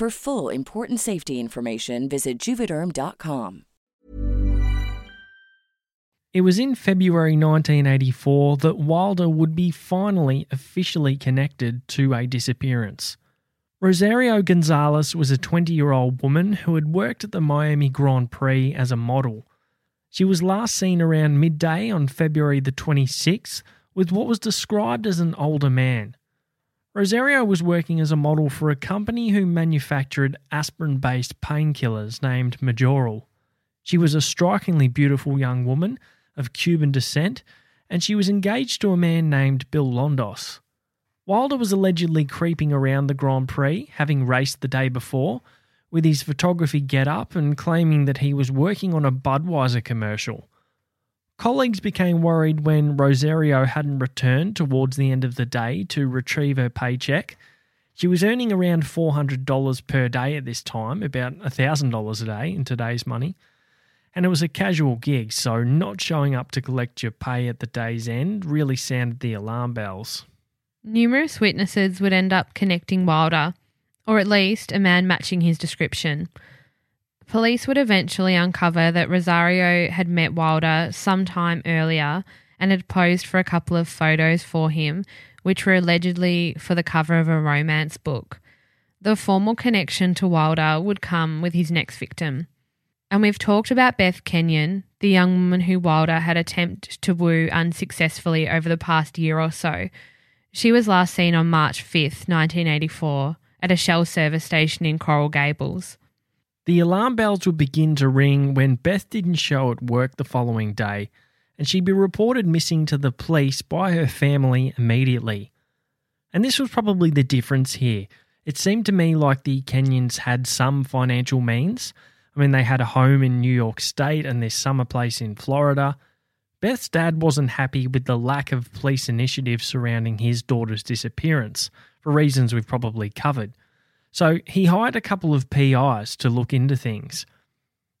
For full important safety information, visit juvederm.com. It was in February 1984 that Wilder would be finally officially connected to a disappearance. Rosario Gonzalez was a 20 year old woman who had worked at the Miami Grand Prix as a model. She was last seen around midday on February the 26th with what was described as an older man. Rosario was working as a model for a company who manufactured aspirin based painkillers named Mejoral. She was a strikingly beautiful young woman of Cuban descent, and she was engaged to a man named Bill Londos. Wilder was allegedly creeping around the Grand Prix, having raced the day before, with his photography get up and claiming that he was working on a Budweiser commercial. Colleagues became worried when Rosario hadn't returned towards the end of the day to retrieve her paycheck. She was earning around $400 per day at this time, about $1,000 a day in today's money. And it was a casual gig, so not showing up to collect your pay at the day's end really sounded the alarm bells. Numerous witnesses would end up connecting Wilder, or at least a man matching his description. Police would eventually uncover that Rosario had met Wilder sometime earlier and had posed for a couple of photos for him, which were allegedly for the cover of a romance book. The formal connection to Wilder would come with his next victim. And we've talked about Beth Kenyon, the young woman who Wilder had attempted to woo unsuccessfully over the past year or so. She was last seen on March 5th, 1984, at a Shell service station in Coral Gables. The alarm bells would begin to ring when Beth didn't show at work the following day, and she'd be reported missing to the police by her family immediately. And this was probably the difference here. It seemed to me like the Kenyons had some financial means. I mean, they had a home in New York State and their summer place in Florida. Beth's dad wasn't happy with the lack of police initiative surrounding his daughter's disappearance, for reasons we've probably covered. So he hired a couple of PIs to look into things.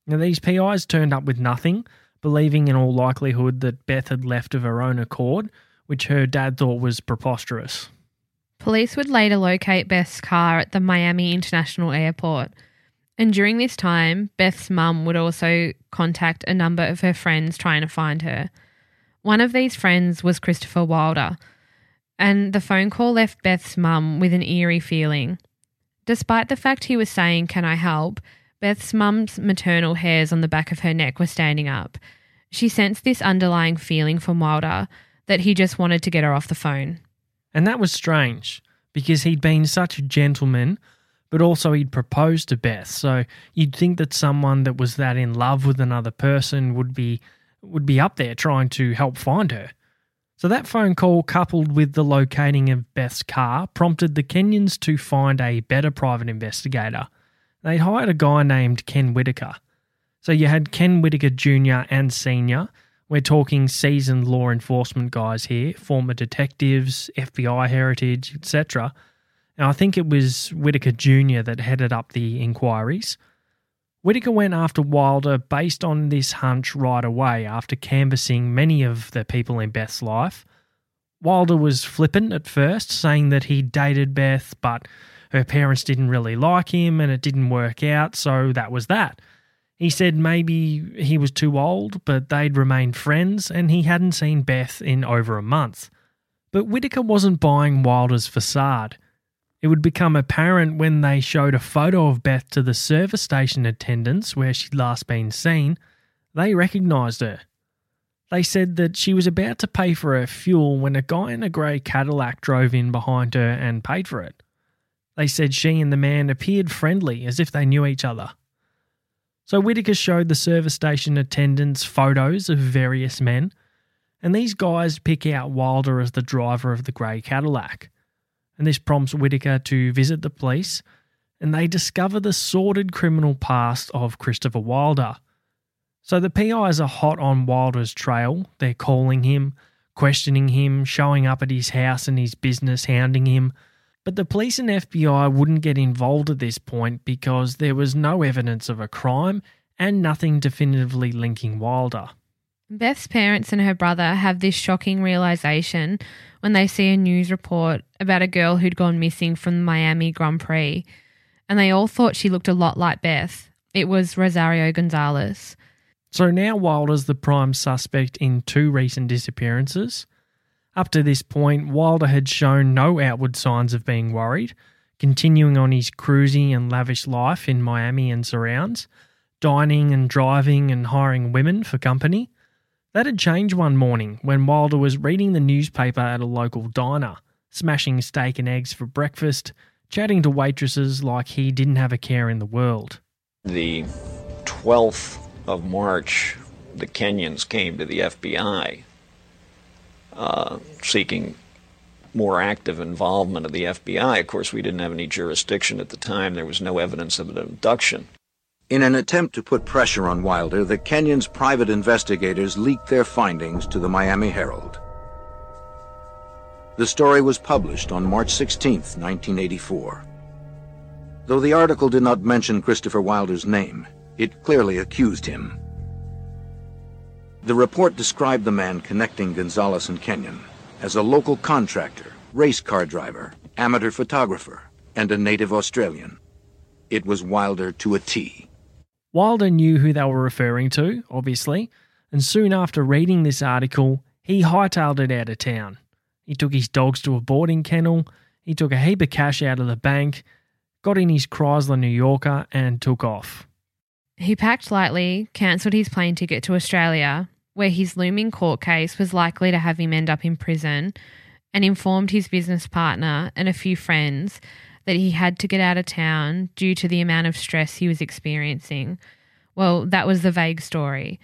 Now, these PIs turned up with nothing, believing in all likelihood that Beth had left of her own accord, which her dad thought was preposterous. Police would later locate Beth's car at the Miami International Airport. And during this time, Beth's mum would also contact a number of her friends trying to find her. One of these friends was Christopher Wilder, and the phone call left Beth's mum with an eerie feeling. Despite the fact he was saying, Can I help? Beth's mum's maternal hairs on the back of her neck were standing up. She sensed this underlying feeling from Wilder that he just wanted to get her off the phone. And that was strange because he'd been such a gentleman, but also he'd proposed to Beth. So you'd think that someone that was that in love with another person would be would be up there trying to help find her. So that phone call, coupled with the locating of Beth's car, prompted the Kenyons to find a better private investigator. They hired a guy named Ken Whitaker. So you had Ken Whitaker Jr. and Sr., We're talking seasoned law enforcement guys here, former detectives, FBI heritage, etc. And I think it was Whitaker Jr. that headed up the inquiries. Whitaker went after Wilder based on this hunch right away after canvassing many of the people in Beth's life. Wilder was flippant at first, saying that he dated Beth, but her parents didn't really like him and it didn't work out, so that was that. He said maybe he was too old, but they'd remained friends and he hadn't seen Beth in over a month. But Whitaker wasn't buying Wilder's facade. It would become apparent when they showed a photo of Beth to the service station attendants where she'd last been seen. They recognised her. They said that she was about to pay for her fuel when a guy in a grey Cadillac drove in behind her and paid for it. They said she and the man appeared friendly as if they knew each other. So Whitaker showed the service station attendants photos of various men, and these guys pick out Wilder as the driver of the grey Cadillac. And this prompts Whitaker to visit the police, and they discover the sordid criminal past of Christopher Wilder. So the PIs are hot on Wilder's trail. They're calling him, questioning him, showing up at his house and his business, hounding him but the police and FBI wouldn't get involved at this point because there was no evidence of a crime and nothing definitively linking Wilder. Beth's parents and her brother have this shocking realization when they see a news report about a girl who'd gone missing from the Miami Grand Prix, and they all thought she looked a lot like Beth. It was Rosario Gonzalez. So now Wilder's the prime suspect in two recent disappearances. Up to this point, Wilder had shown no outward signs of being worried, continuing on his cruising and lavish life in Miami and surrounds, dining and driving and hiring women for company. That had changed one morning when Wilder was reading the newspaper at a local diner, smashing steak and eggs for breakfast, chatting to waitresses like he didn't have a care in the world. The 12th of March, the Kenyons came to the FBI uh, seeking more active involvement of the FBI. Of course, we didn't have any jurisdiction at the time. There was no evidence of an abduction. In an attempt to put pressure on Wilder, the Kenyons' private investigators leaked their findings to the Miami Herald. The story was published on March 16, 1984. Though the article did not mention Christopher Wilder's name, it clearly accused him. The report described the man connecting Gonzalez and Kenyon as a local contractor, race car driver, amateur photographer, and a native Australian. It was Wilder to a T. Wilder knew who they were referring to, obviously, and soon after reading this article, he hightailed it out of town. He took his dogs to a boarding kennel, he took a heap of cash out of the bank, got in his Chrysler New Yorker, and took off. He packed lightly, cancelled his plane ticket to Australia, where his looming court case was likely to have him end up in prison, and informed his business partner and a few friends that he had to get out of town due to the amount of stress he was experiencing. Well, that was the vague story.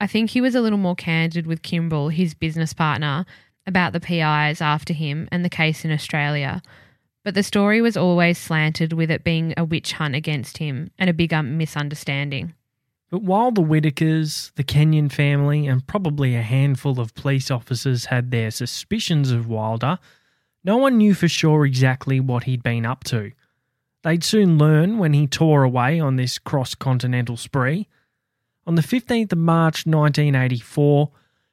I think he was a little more candid with Kimbrell, his business partner, about the PIs after him and the case in Australia. But the story was always slanted with it being a witch hunt against him and a bigger misunderstanding. But while the Whitakers, the Kenyon family, and probably a handful of police officers had their suspicions of Wilder, no one knew for sure exactly what he'd been up to. They'd soon learn when he tore away on this cross continental spree. On the 15th of March 1984,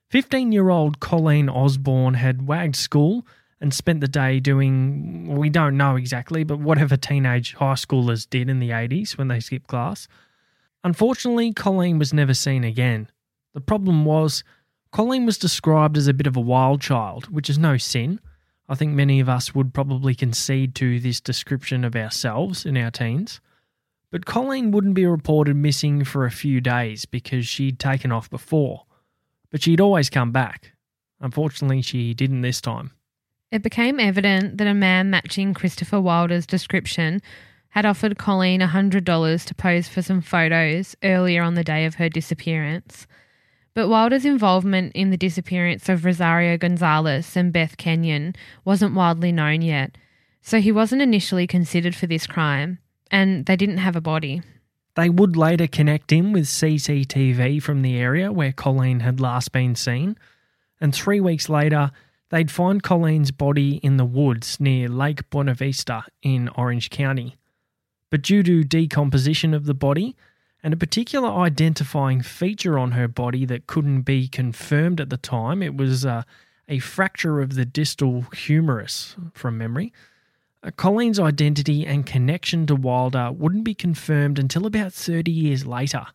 15 year old Colleen Osborne had wagged school and spent the day doing, we don't know exactly, but whatever teenage high schoolers did in the 80s when they skipped class. Unfortunately, Colleen was never seen again. The problem was, Colleen was described as a bit of a wild child, which is no sin. I think many of us would probably concede to this description of ourselves in our teens. But Colleen wouldn't be reported missing for a few days because she'd taken off before. But she'd always come back. Unfortunately, she didn't this time. It became evident that a man matching Christopher Wilder's description had offered Colleen $100 to pose for some photos earlier on the day of her disappearance. But Wilder's involvement in the disappearance of Rosario Gonzalez and Beth Kenyon wasn't widely known yet, so he wasn't initially considered for this crime, and they didn't have a body. They would later connect him with CCTV from the area where Colleen had last been seen, and three weeks later, they'd find Colleen's body in the woods near Lake Buena Vista in Orange County. But due to decomposition of the body and a particular identifying feature on her body that couldn't be confirmed at the time, it was uh, a fracture of the distal humerus from memory. Uh, Colleen's identity and connection to Wilder wouldn't be confirmed until about 30 years later,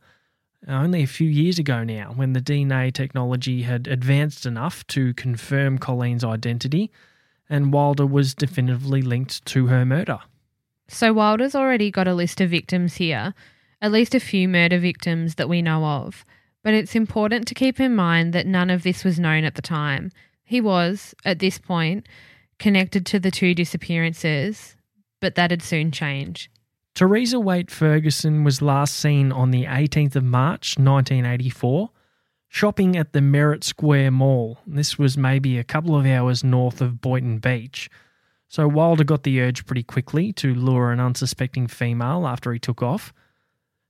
uh, only a few years ago now, when the DNA technology had advanced enough to confirm Colleen's identity and Wilder was definitively linked to her murder. So Wilder's already got a list of victims here, at least a few murder victims that we know of. But it's important to keep in mind that none of this was known at the time. He was, at this point, connected to the two disappearances, but that'd soon change. Teresa Waite Ferguson was last seen on the 18th of March 1984 shopping at the Merritt Square Mall. This was maybe a couple of hours north of Boynton Beach. So Wilder got the urge pretty quickly to lure an unsuspecting female after he took off.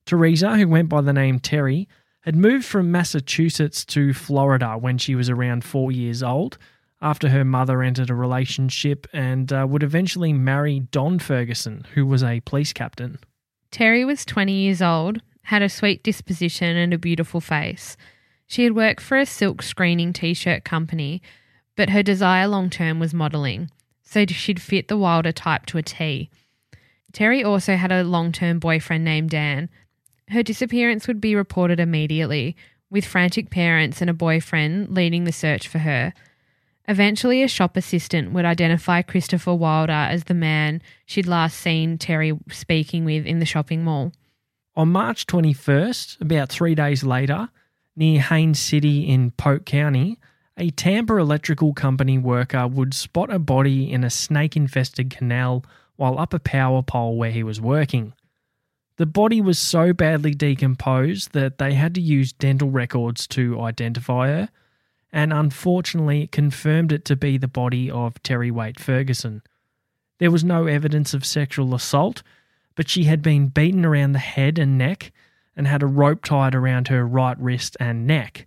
Teresa, who went by the name Terry, had moved from Massachusetts to Florida when she was around four years old after her mother entered a relationship and uh, would eventually marry Don Ferguson, who was a police captain. Terry was 20 years old, had a sweet disposition and a beautiful face. She had worked for a silk screening t shirt company, but her desire long term was modelling, so she'd fit the Wilder type to a T. Terry also had a long term boyfriend named Dan. Her disappearance would be reported immediately, with frantic parents and a boyfriend leading the search for her. Eventually, a shop assistant would identify Christopher Wilder as the man she'd last seen Terry speaking with in the shopping mall. On March 21st, about three days later, near Haines City in Polk County, a Tampa electrical company worker would spot a body in a snake infested canal while up a power pole where he was working. The body was so badly decomposed that they had to use dental records to identify her, and unfortunately confirmed it to be the body of Terry Waite Ferguson. There was no evidence of sexual assault, but she had been beaten around the head and neck and had a rope tied around her right wrist and neck.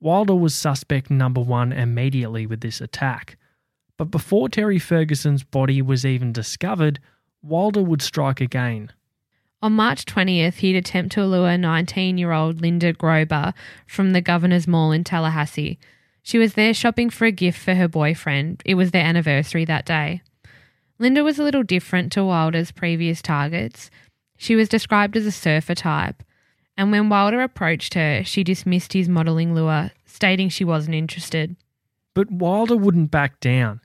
Wilder was suspect number one immediately with this attack. But before Terry Ferguson's body was even discovered, Wilder would strike again. On March 20th, he'd attempt to lure 19 year old Linda Grober from the Governor's Mall in Tallahassee. She was there shopping for a gift for her boyfriend. It was their anniversary that day. Linda was a little different to Wilder's previous targets. She was described as a surfer type, and when Wilder approached her, she dismissed his modelling lure, stating she wasn't interested. But Wilder wouldn't back down.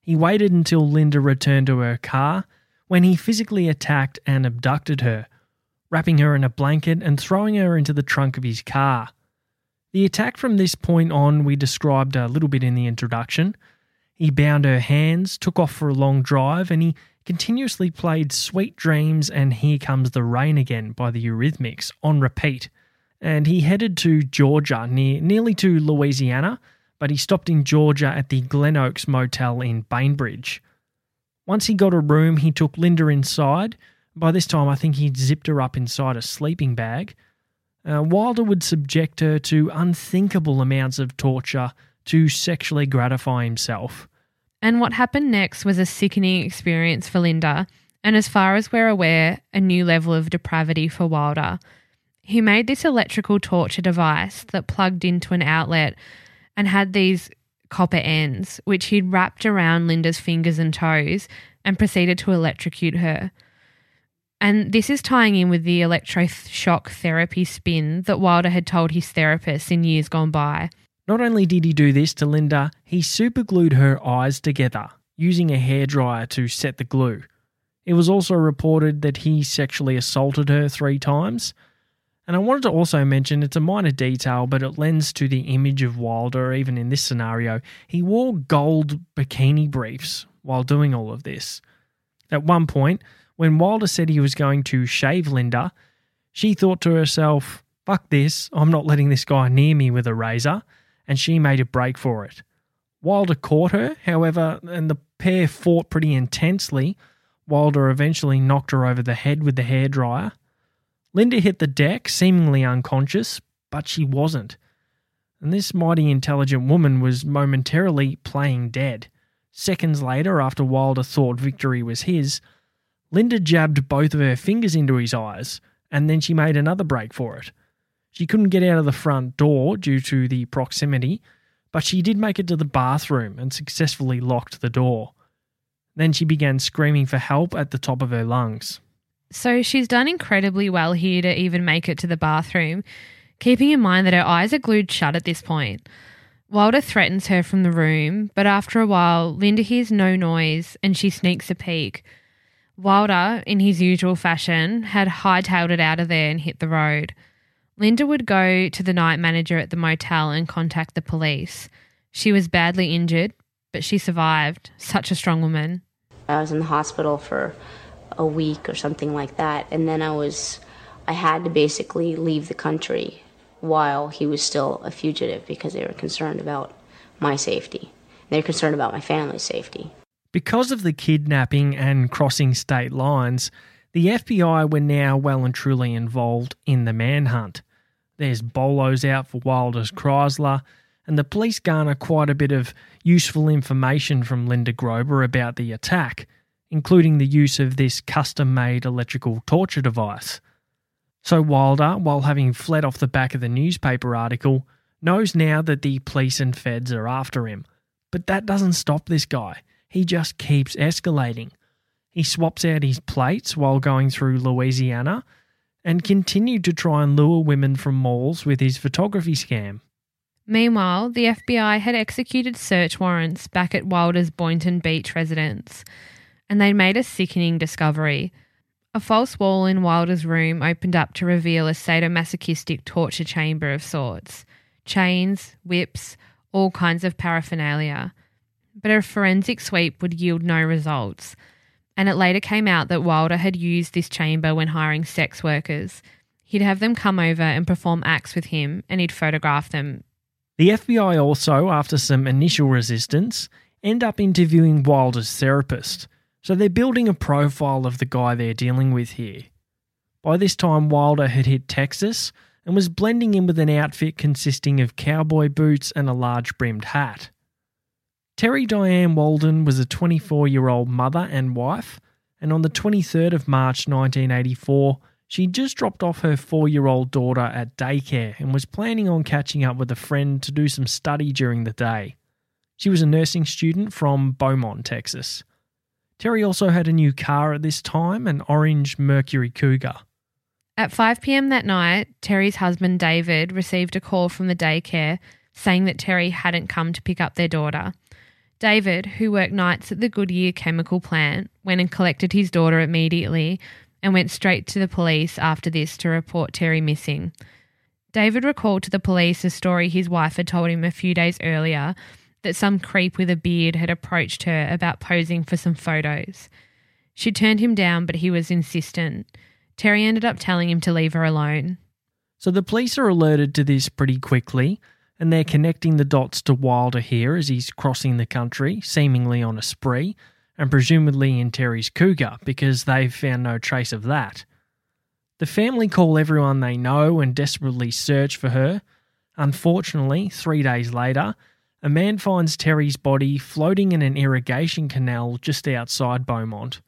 He waited until Linda returned to her car when he physically attacked and abducted her, wrapping her in a blanket and throwing her into the trunk of his car. The attack from this point on we described a little bit in the introduction. He bound her hands, took off for a long drive, and he continuously played Sweet Dreams and Here Comes the Rain Again by the Eurythmics on repeat. And he headed to Georgia, near, nearly to Louisiana, but he stopped in Georgia at the Glen Oaks Motel in Bainbridge. Once he got a room, he took Linda inside. By this time, I think he'd zipped her up inside a sleeping bag uh, Wilder would subject her to unthinkable amounts of torture to sexually gratify himself. And what happened next was a sickening experience for Linda, and as far as we're aware, a new level of depravity for Wilder. He made this electrical torture device that plugged into an outlet and had these copper ends, which he'd wrapped around Linda's fingers and toes and proceeded to electrocute her. And this is tying in with the electroshock therapy spin that Wilder had told his therapist in years gone by. Not only did he do this to Linda, he superglued her eyes together using a hairdryer to set the glue. It was also reported that he sexually assaulted her three times. And I wanted to also mention it's a minor detail, but it lends to the image of Wilder, even in this scenario. He wore gold bikini briefs while doing all of this. At one point, when Wilder said he was going to shave Linda, she thought to herself, fuck this, I'm not letting this guy near me with a razor, and she made a break for it. Wilder caught her, however, and the pair fought pretty intensely. Wilder eventually knocked her over the head with the hairdryer. Linda hit the deck, seemingly unconscious, but she wasn't. And this mighty intelligent woman was momentarily playing dead. Seconds later, after Wilder thought victory was his, Linda jabbed both of her fingers into his eyes, and then she made another break for it. She couldn't get out of the front door due to the proximity, but she did make it to the bathroom and successfully locked the door. Then she began screaming for help at the top of her lungs. So she's done incredibly well here to even make it to the bathroom, keeping in mind that her eyes are glued shut at this point. Wilder threatens her from the room, but after a while, Linda hears no noise and she sneaks a peek. Wilder, in his usual fashion, had hightailed it out of there and hit the road. Linda would go to the night manager at the motel and contact the police. She was badly injured, but she survived. Such a strong woman. I was in the hospital for a week or something like that, and then I was I had to basically leave the country while he was still a fugitive because they were concerned about my safety. They were concerned about my family's safety. Because of the kidnapping and crossing state lines, the FBI were now well and truly involved in the manhunt. There's bolos out for Wilder's Chrysler, and the police garner quite a bit of useful information from Linda Grober about the attack, including the use of this custom made electrical torture device. So Wilder, while having fled off the back of the newspaper article, knows now that the police and feds are after him. But that doesn't stop this guy. He just keeps escalating. He swaps out his plates while going through Louisiana and continued to try and lure women from malls with his photography scam. Meanwhile, the FBI had executed search warrants back at Wilder's Boynton Beach residence, and they'd made a sickening discovery. A false wall in Wilder's room opened up to reveal a sadomasochistic torture chamber of sorts chains, whips, all kinds of paraphernalia. But a forensic sweep would yield no results, and it later came out that Wilder had used this chamber when hiring sex workers. He'd have them come over and perform acts with him, and he'd photograph them. The FBI also, after some initial resistance, end up interviewing Wilder's therapist. So they're building a profile of the guy they're dealing with here. By this time, Wilder had hit Texas and was blending in with an outfit consisting of cowboy boots and a large brimmed hat. Terry Diane Walden was a 24 year old mother and wife, and on the 23rd of March 1984, she just dropped off her four year old daughter at daycare and was planning on catching up with a friend to do some study during the day. She was a nursing student from Beaumont, Texas. Terry also had a new car at this time, an orange Mercury Cougar. At 5 pm that night, Terry's husband David received a call from the daycare saying that Terry hadn't come to pick up their daughter. David, who worked nights at the Goodyear chemical plant, went and collected his daughter immediately and went straight to the police after this to report Terry missing. David recalled to the police a story his wife had told him a few days earlier that some creep with a beard had approached her about posing for some photos. She turned him down, but he was insistent. Terry ended up telling him to leave her alone. So the police are alerted to this pretty quickly, and they're connecting the dots to Wilder here as he's crossing the country, seemingly on a spree, and presumably in Terry's cougar, because they've found no trace of that. The family call everyone they know and desperately search for her. Unfortunately, three days later, a man finds Terry's body floating in an irrigation canal just outside Beaumont.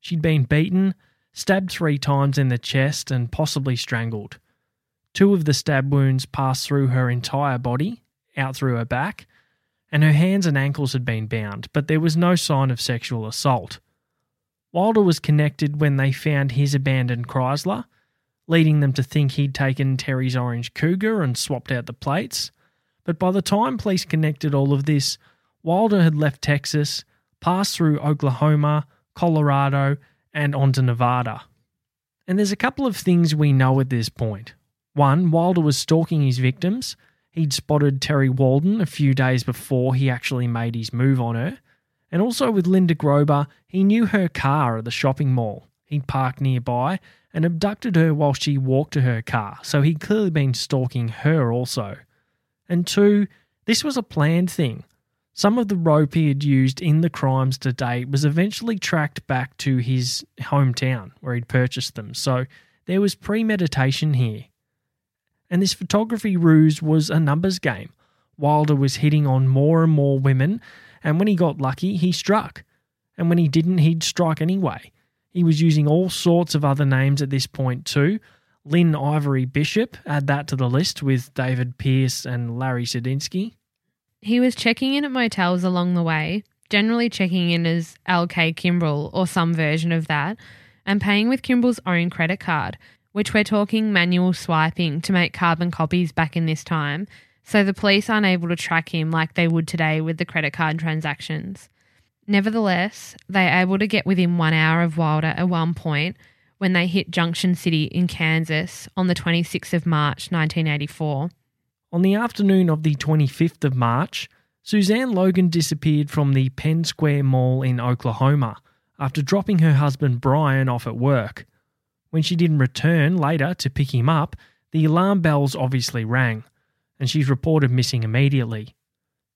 She'd been beaten, stabbed three times in the chest, and possibly strangled. Two of the stab wounds passed through her entire body, out through her back, and her hands and ankles had been bound, but there was no sign of sexual assault. Wilder was connected when they found his abandoned Chrysler, leading them to think he'd taken Terry's orange Cougar and swapped out the plates. But by the time police connected all of this, Wilder had left Texas, passed through Oklahoma, Colorado, and onto Nevada. And there's a couple of things we know at this point. One, Wilder was stalking his victims. He'd spotted Terry Walden a few days before he actually made his move on her. And also with Linda Grober, he knew her car at the shopping mall. He'd parked nearby and abducted her while she walked to her car, so he'd clearly been stalking her also. And two, this was a planned thing. Some of the rope he had used in the crimes to date was eventually tracked back to his hometown where he'd purchased them. So There was premeditation here. And this photography ruse was a numbers game. Wilder was hitting on more and more women, and when he got lucky, he struck. And when he didn't, he'd strike anyway. He was using all sorts of other names at this point, too. Lynn Ivory Bishop, add that to the list with David Pierce and Larry Sadinsky. He was checking in at motels along the way, generally checking in as LK Kimbrell or some version of that, and paying with Kimbrell's own credit card, which we're talking manual swiping to make carbon copies back in this time, so the police aren't able to track him like they would today with the credit card transactions. Nevertheless, they are able to get within one hour of Wilder at one point when they hit Junction City in Kansas on the 26th of March 1984. On the afternoon of the 25th of March, Suzanne Logan disappeared from the Penn Square Mall in Oklahoma after dropping her husband Brian off at work. When she didn't return later to pick him up, the alarm bells obviously rang, and she's reported missing immediately.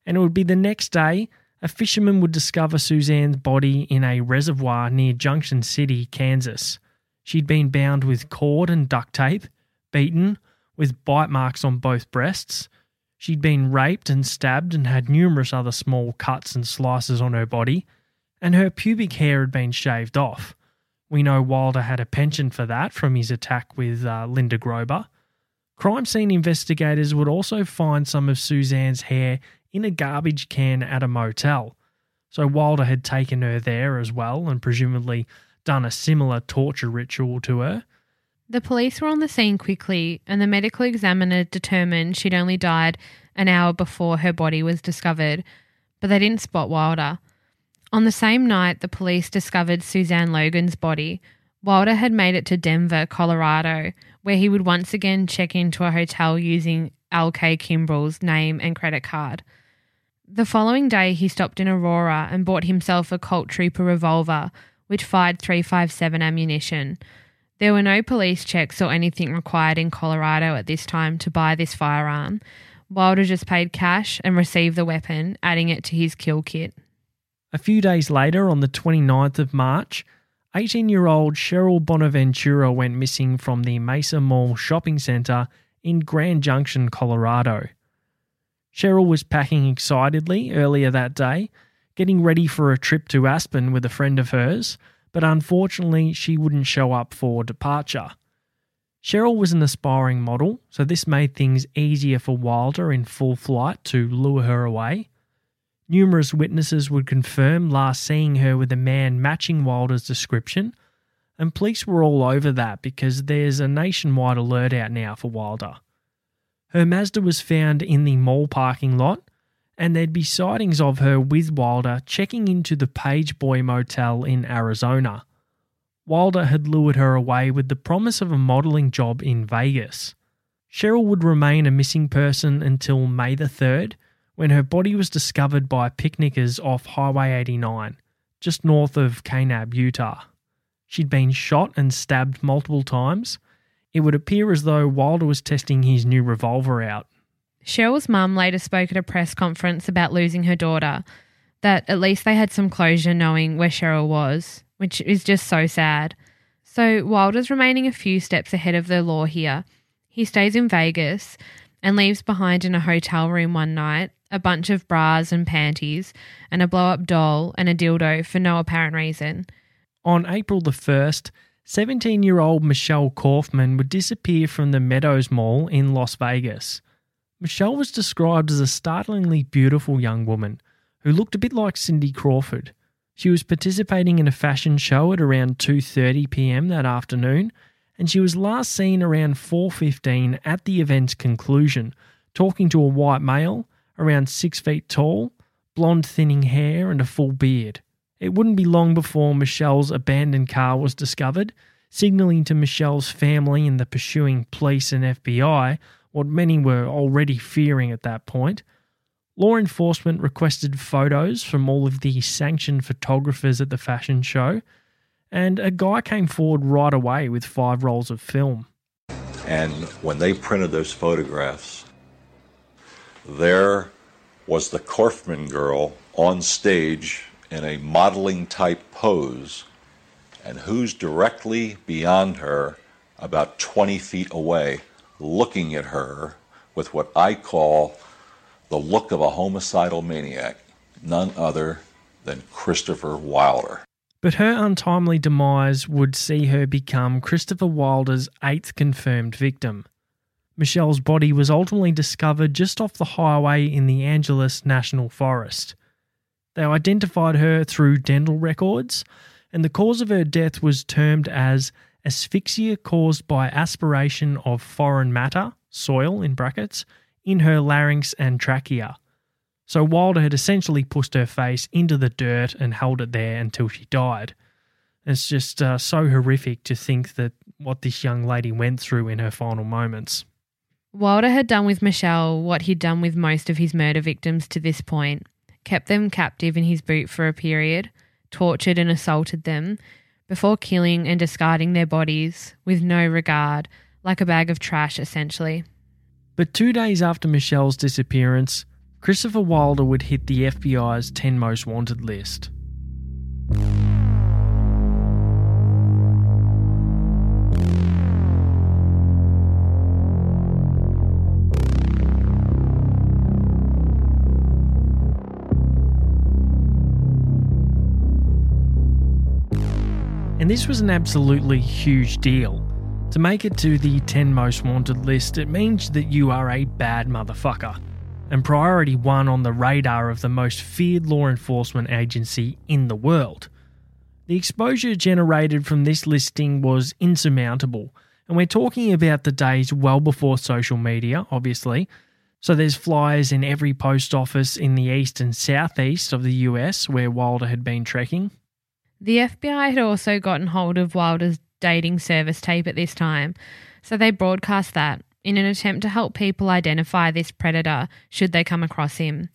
And it would be the next day a fisherman would discover Suzanne's body in a reservoir near Junction City, Kansas. She'd been bound with cord and duct tape, beaten, with bite marks on both breasts. She'd been raped and stabbed and had numerous other small cuts and slices on her body, and her pubic hair had been shaved off. We know Wilder had a penchant for that from his attack with uh, Linda Grober. Crime scene investigators would also find some of Suzanne's hair in a garbage can at a motel. So Wilder had taken her there as well and presumably done a similar torture ritual to her. The police were on the scene quickly, and the medical examiner determined she'd only died an hour before her body was discovered, but they didn't spot Wilder. On the same night, the police discovered Suzanne Logan's body. Wilder had made it to Denver, Colorado, where he would once again check into a hotel using LK Kimbrell's name and credit card. The following day, he stopped in Aurora and bought himself a Colt Trooper revolver, which fired 357 ammunition. There were no police checks or anything required in Colorado at this time to buy this firearm. Wilder just paid cash and received the weapon, adding it to his kill kit. A few days later, on the 29th of March, 18 year old Cheryl Bonaventura went missing from the Mesa Mall shopping centre in Grand Junction, Colorado. Cheryl was packing excitedly earlier that day, getting ready for a trip to Aspen with a friend of hers, but unfortunately she wouldn't show up for departure. Cheryl was an aspiring model, so this made things easier for Wilder in full flight to lure her away. Numerous witnesses would confirm last seeing her with a man matching Wilder's description, and police were all over that because there's a nationwide alert out now for Wilder. Her Mazda was found in the mall parking lot, and there'd be sightings of her with Wilder checking into the Page Boy Motel in Arizona. Wilder had lured her away with the promise of a modelling job in Vegas. Cheryl would remain a missing person until May the 3rd, when her body was discovered by picnickers off Highway 89, just north of Kanab, Utah. She'd been shot and stabbed multiple times. It would appear as though Wilder was testing his new revolver out. Cheryl's mum later spoke at a press conference about losing her daughter, that at least they had some closure knowing where Cheryl was, which is just so sad. So Wilder's remaining a few steps ahead of the law here. He stays in Vegas and leaves behind in a hotel room one night a bunch of bras and panties and a blow up doll and a dildo for no apparent reason. On April the 1st, 17 year old Michelle Korfman would disappear from the Meadows Mall in Las Vegas. Michelle was described as a startlingly beautiful young woman who looked a bit like Cindy Crawford. She was participating in a fashion show at around 2:30 p.m. that afternoon, and she was last seen around 4:15 at the event's conclusion, talking to a white male around 6 feet tall, blonde thinning hair and a full beard. It wouldn't be long before Michelle's abandoned car was discovered, signaling to Michelle's family and the pursuing police and FBI what many were already fearing at that point. Law enforcement requested photos from all of the sanctioned photographers at the fashion show, and a guy came forward right away with five rolls of film. And when they printed those photographs, there was the Korfman girl on stage in a modeling type pose, and who's directly beyond her about 20 feet away, looking at her with what I call the look of a homicidal maniac, none other than Christopher Wilder. But her untimely demise would see her become Christopher Wilder's eighth confirmed victim. Michelle's body was ultimately discovered just off the highway in the Angeles National Forest. They identified her through dental records, and the cause of her death was termed as asphyxia caused by aspiration of foreign matter, soil in brackets, in her larynx and trachea. So Wilder had essentially pushed her face into the dirt and held it there until she died. It's just uh, so horrific to think that what this young lady went through in her final moments. Wilder had done with Michelle what he'd done with most of his murder victims to this point kept them captive in his boot for a period, tortured and assaulted them, before killing and discarding their bodies with no regard, like a bag of trash essentially. But two days after Michelle's disappearance, Christopher Wilder would hit the FBI's 10 most wanted list. And this was an absolutely huge deal. To make it to the 10 most wanted list, it means that you are a bad motherfucker, and priority one on the radar of the most feared law enforcement agency in the world. The exposure generated from this listing was insurmountable, and we're talking about the days well before social media, obviously. So there's flyers in every post office in the east and southeast of the US where Wilder had been trekking. The FBI had also gotten hold of Wilder's dating service tape at this time, so they broadcast that in an attempt to help people identify this predator should they come across him.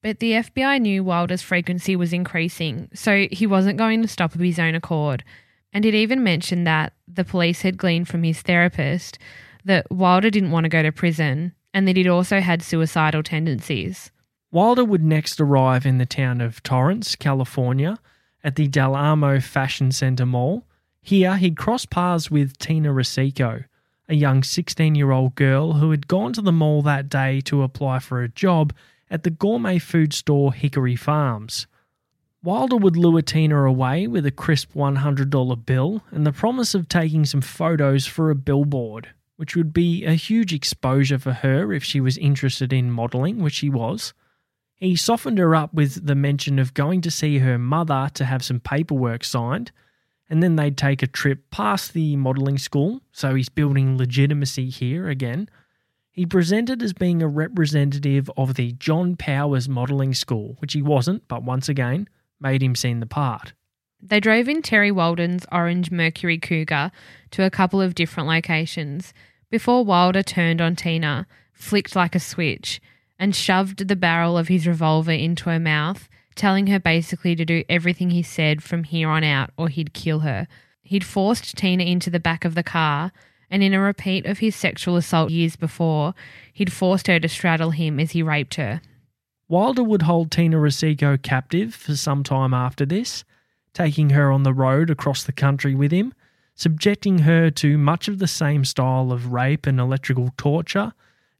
But the FBI knew Wilder's frequency was increasing, so he wasn't going to stop of his own accord. And it even mentioned that the police had gleaned from his therapist that Wilder didn't want to go to prison and that he'd also had suicidal tendencies. Wilder would next arrive in the town of Torrance, California, at the Del Amo Fashion Center Mall. Here, he'd cross paths with Tina Rosico, a young 16 year old girl who had gone to the mall that day to apply for a job at the gourmet food store Hickory Farms. Wilder would lure Tina away with a crisp $100 bill and the promise of taking some photos for a billboard, which would be a huge exposure for her if she was interested in modelling, which she was. He softened her up with the mention of going to see her mother to have some paperwork signed, and then they'd take a trip past the modelling school, so he's building legitimacy here again. He presented as being a representative of the John Powers Modelling School, which he wasn't, but once again, made him seem the part. They drove in Terry Walden's orange Mercury Cougar to a couple of different locations before Wilder turned on Tina, flicked like a switch, and shoved the barrel of his revolver into her mouth, telling her basically to do everything he said from here on out or he'd kill her. He'd forced Tina into the back of the car, and in a repeat of his sexual assault years before, he'd forced her to straddle him as he raped her. Wilder would hold Tina Rosico captive for some time after this, taking her on the road across the country with him, subjecting her to much of the same style of rape and electrical torture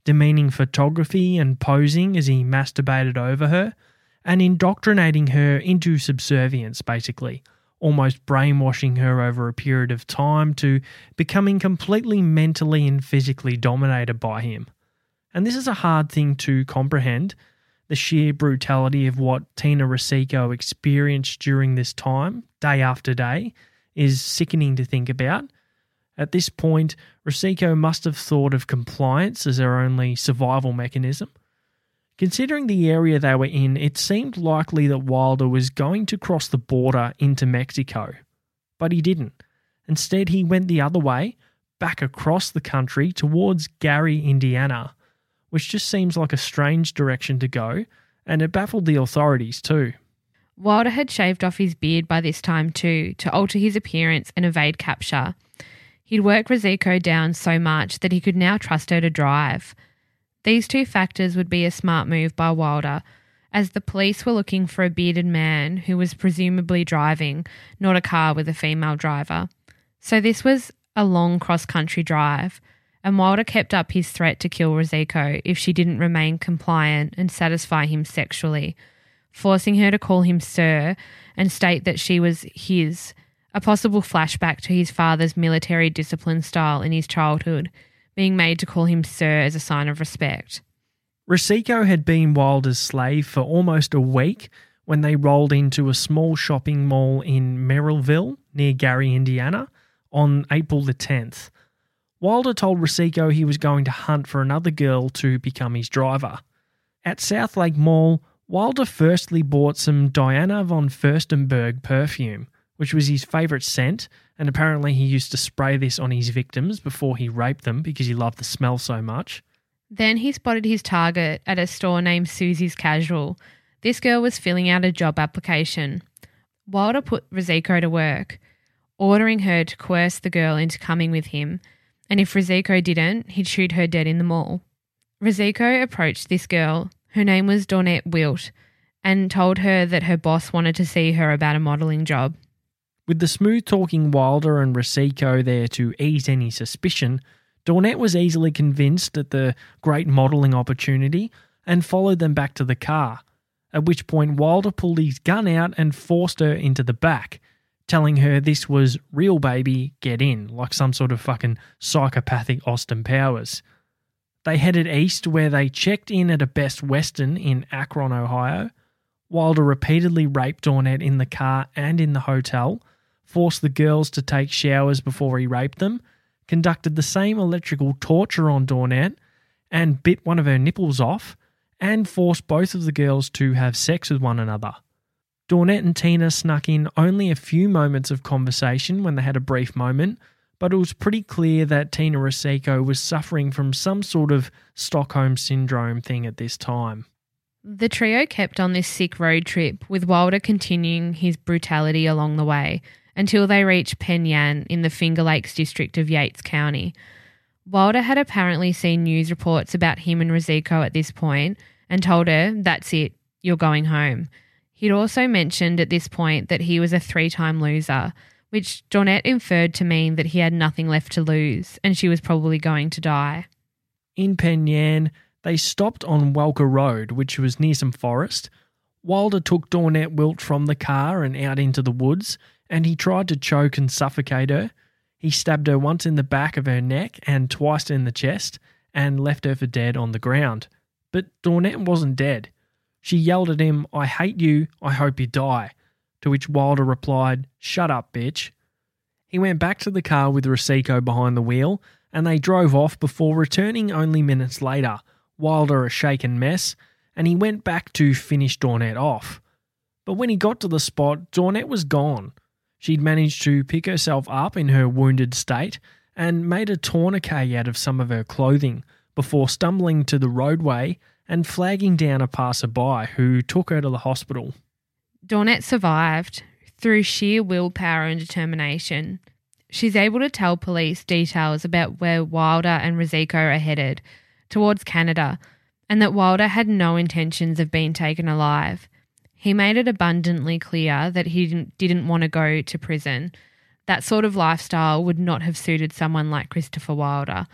demeaning photography and posing as he masturbated over her, and indoctrinating her into subservience, basically, almost brainwashing her over a period of time to becoming completely mentally and physically dominated by him. And this is a hard thing to comprehend. The sheer brutality of what Tina Rosico experienced during this time, day after day, is sickening to think about. At this point, Rosico must have thought of compliance as her only survival mechanism. Considering the area they were in, it seemed likely that Wilder was going to cross the border into Mexico. But he didn't. Instead, he went the other way, back across the country towards Gary, Indiana, which just seems like a strange direction to go, and it baffled the authorities too. Wilder had shaved off his beard by this time too, to alter his appearance and evade capture. He'd worked Rosico down so much that he could now trust her to drive. These two factors would be a smart move by Wilder, as the police were looking for a bearded man who was presumably driving, not a car with a female driver. So this was a long cross country drive, and Wilder kept up his threat to kill Rosicko if she didn't remain compliant and satisfy him sexually, forcing her to call him Sir and state that she was his, a possible flashback to his father's military discipline style in his childhood, being made to call him Sir as a sign of respect. Rosicko had been Wilder's slave for almost a week when they rolled into a small shopping mall in Merrillville near Gary, Indiana, on April the 10th. Wilder told Rosicko he was going to hunt for another girl to become his driver. At South Lake Mall, Wilder firstly bought some Diana von Furstenberg perfume, which was his favourite scent, and apparently he used to spray this on his victims before he raped them because he loved the smell so much. Then he spotted his target at a store named Susie's Casual. This girl was filling out a job application. Wilder put Rosicko to work, ordering her to coerce the girl into coming with him, and if Rosicko didn't, he'd shoot her dead in the mall. Rosicko approached this girl, her name was Dawnette Wilt, and told her that her boss wanted to see her about a modelling job. With the smooth talking Wilder and Rosico there to ease any suspicion, Dawnette was easily convinced at the great modelling opportunity and followed them back to the car, at which point Wilder pulled his gun out and forced her into the back, telling her this was real baby, get in, like some sort of fucking psychopathic Austin Powers. They headed east where they checked in at a Best Western in Akron, Ohio. Wilder repeatedly raped Dawnette in the car and in the hotel, forced the girls to take showers before he raped them, conducted the same electrical torture on Dawnette, and bit one of her nipples off, and forced both of the girls to have sex with one another. Dawnette and Tina snuck in only a few moments of conversation when they had a brief moment, but it was pretty clear that Tina Rosicko was suffering from some sort of Stockholm syndrome thing at this time. The trio kept on this sick road trip, with Wilder continuing his brutality along the way until they reached Penn Yan in the Finger Lakes district of Yates County. Wilder had apparently seen news reports about him and Rosicko at this point and told her, That's it, you're going home. He'd also mentioned at this point that he was a three time loser, which Dawnette inferred to mean that he had nothing left to lose and she was probably going to die. In Penn Yan, they stopped on Welker Road, which was near some forest. Wilder took Dawnette Wilt from the car and out into the woods, and he tried to choke and suffocate her. He stabbed her once in the back of her neck and twice in the chest, and left her for dead on the ground. But Dawnette wasn't dead. She yelled at him, I hate you, I hope you die. To which Wilder replied, Shut up, bitch. He went back to the car with Rosicko behind the wheel, and they drove off before returning only minutes later, Wilder a shaken mess, and he went back to finish Dawnette off. But when he got to the spot, Dawnette was gone. She'd managed to pick herself up in her wounded state and made a tourniquet out of some of her clothing before stumbling to the roadway and flagging down a passerby who took her to the hospital. Dawnette survived through sheer willpower and determination. She's able to tell police details about where Wilder and Rosicko are headed, towards Canada, and that Wilder had no intentions of being taken alive. He made it abundantly clear that he didn't, didn't want to go to prison. That sort of lifestyle would not have suited someone like Christopher Wilder.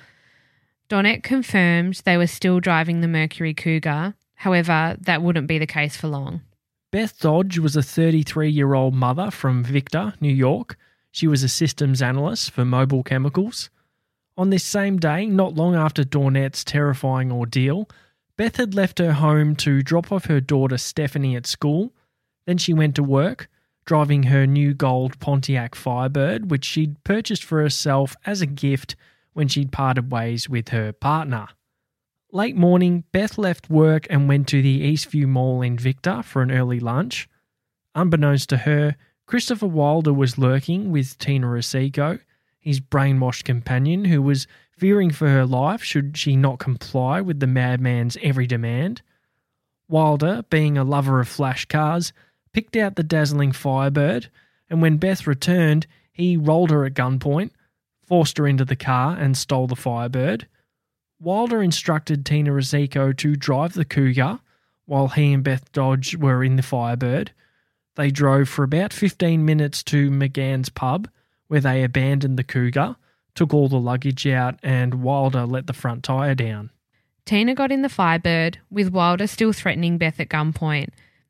Dawnette confirmed they were still driving the Mercury Cougar. However, that wouldn't be the case for long. Beth Dodge was a 33 year old mother from Victor, New York. She was a systems analyst for Mobil Chemicals. On this same day, not long after Dawnette's terrifying ordeal, Beth had left her home to drop off her daughter Stephanie at school. Then she went to work, driving her new gold Pontiac Firebird, which she'd purchased for herself as a gift when she'd parted ways with her partner. Late morning, Beth left work and went to the Eastview Mall in Victor for an early lunch. Unbeknownst to her, Christopher Wilder was lurking with Tina Rosicko, his brainwashed companion, who was fearing for her life should she not comply with the madman's every demand. Wilder, being a lover of flash cars, picked out the dazzling Firebird, and when Beth returned, he rolled her at gunpoint, forced her into the car, and stole the Firebird. Wilder instructed Tina Rosicko to drive the Cougar while he and Beth Dodge were in the Firebird. They drove for about 15 minutes to McGann's pub, where they abandoned the Cougar, took all the luggage out, and Wilder let the front tyre down. Tina got in the Firebird, with Wilder still threatening Beth at gunpoint,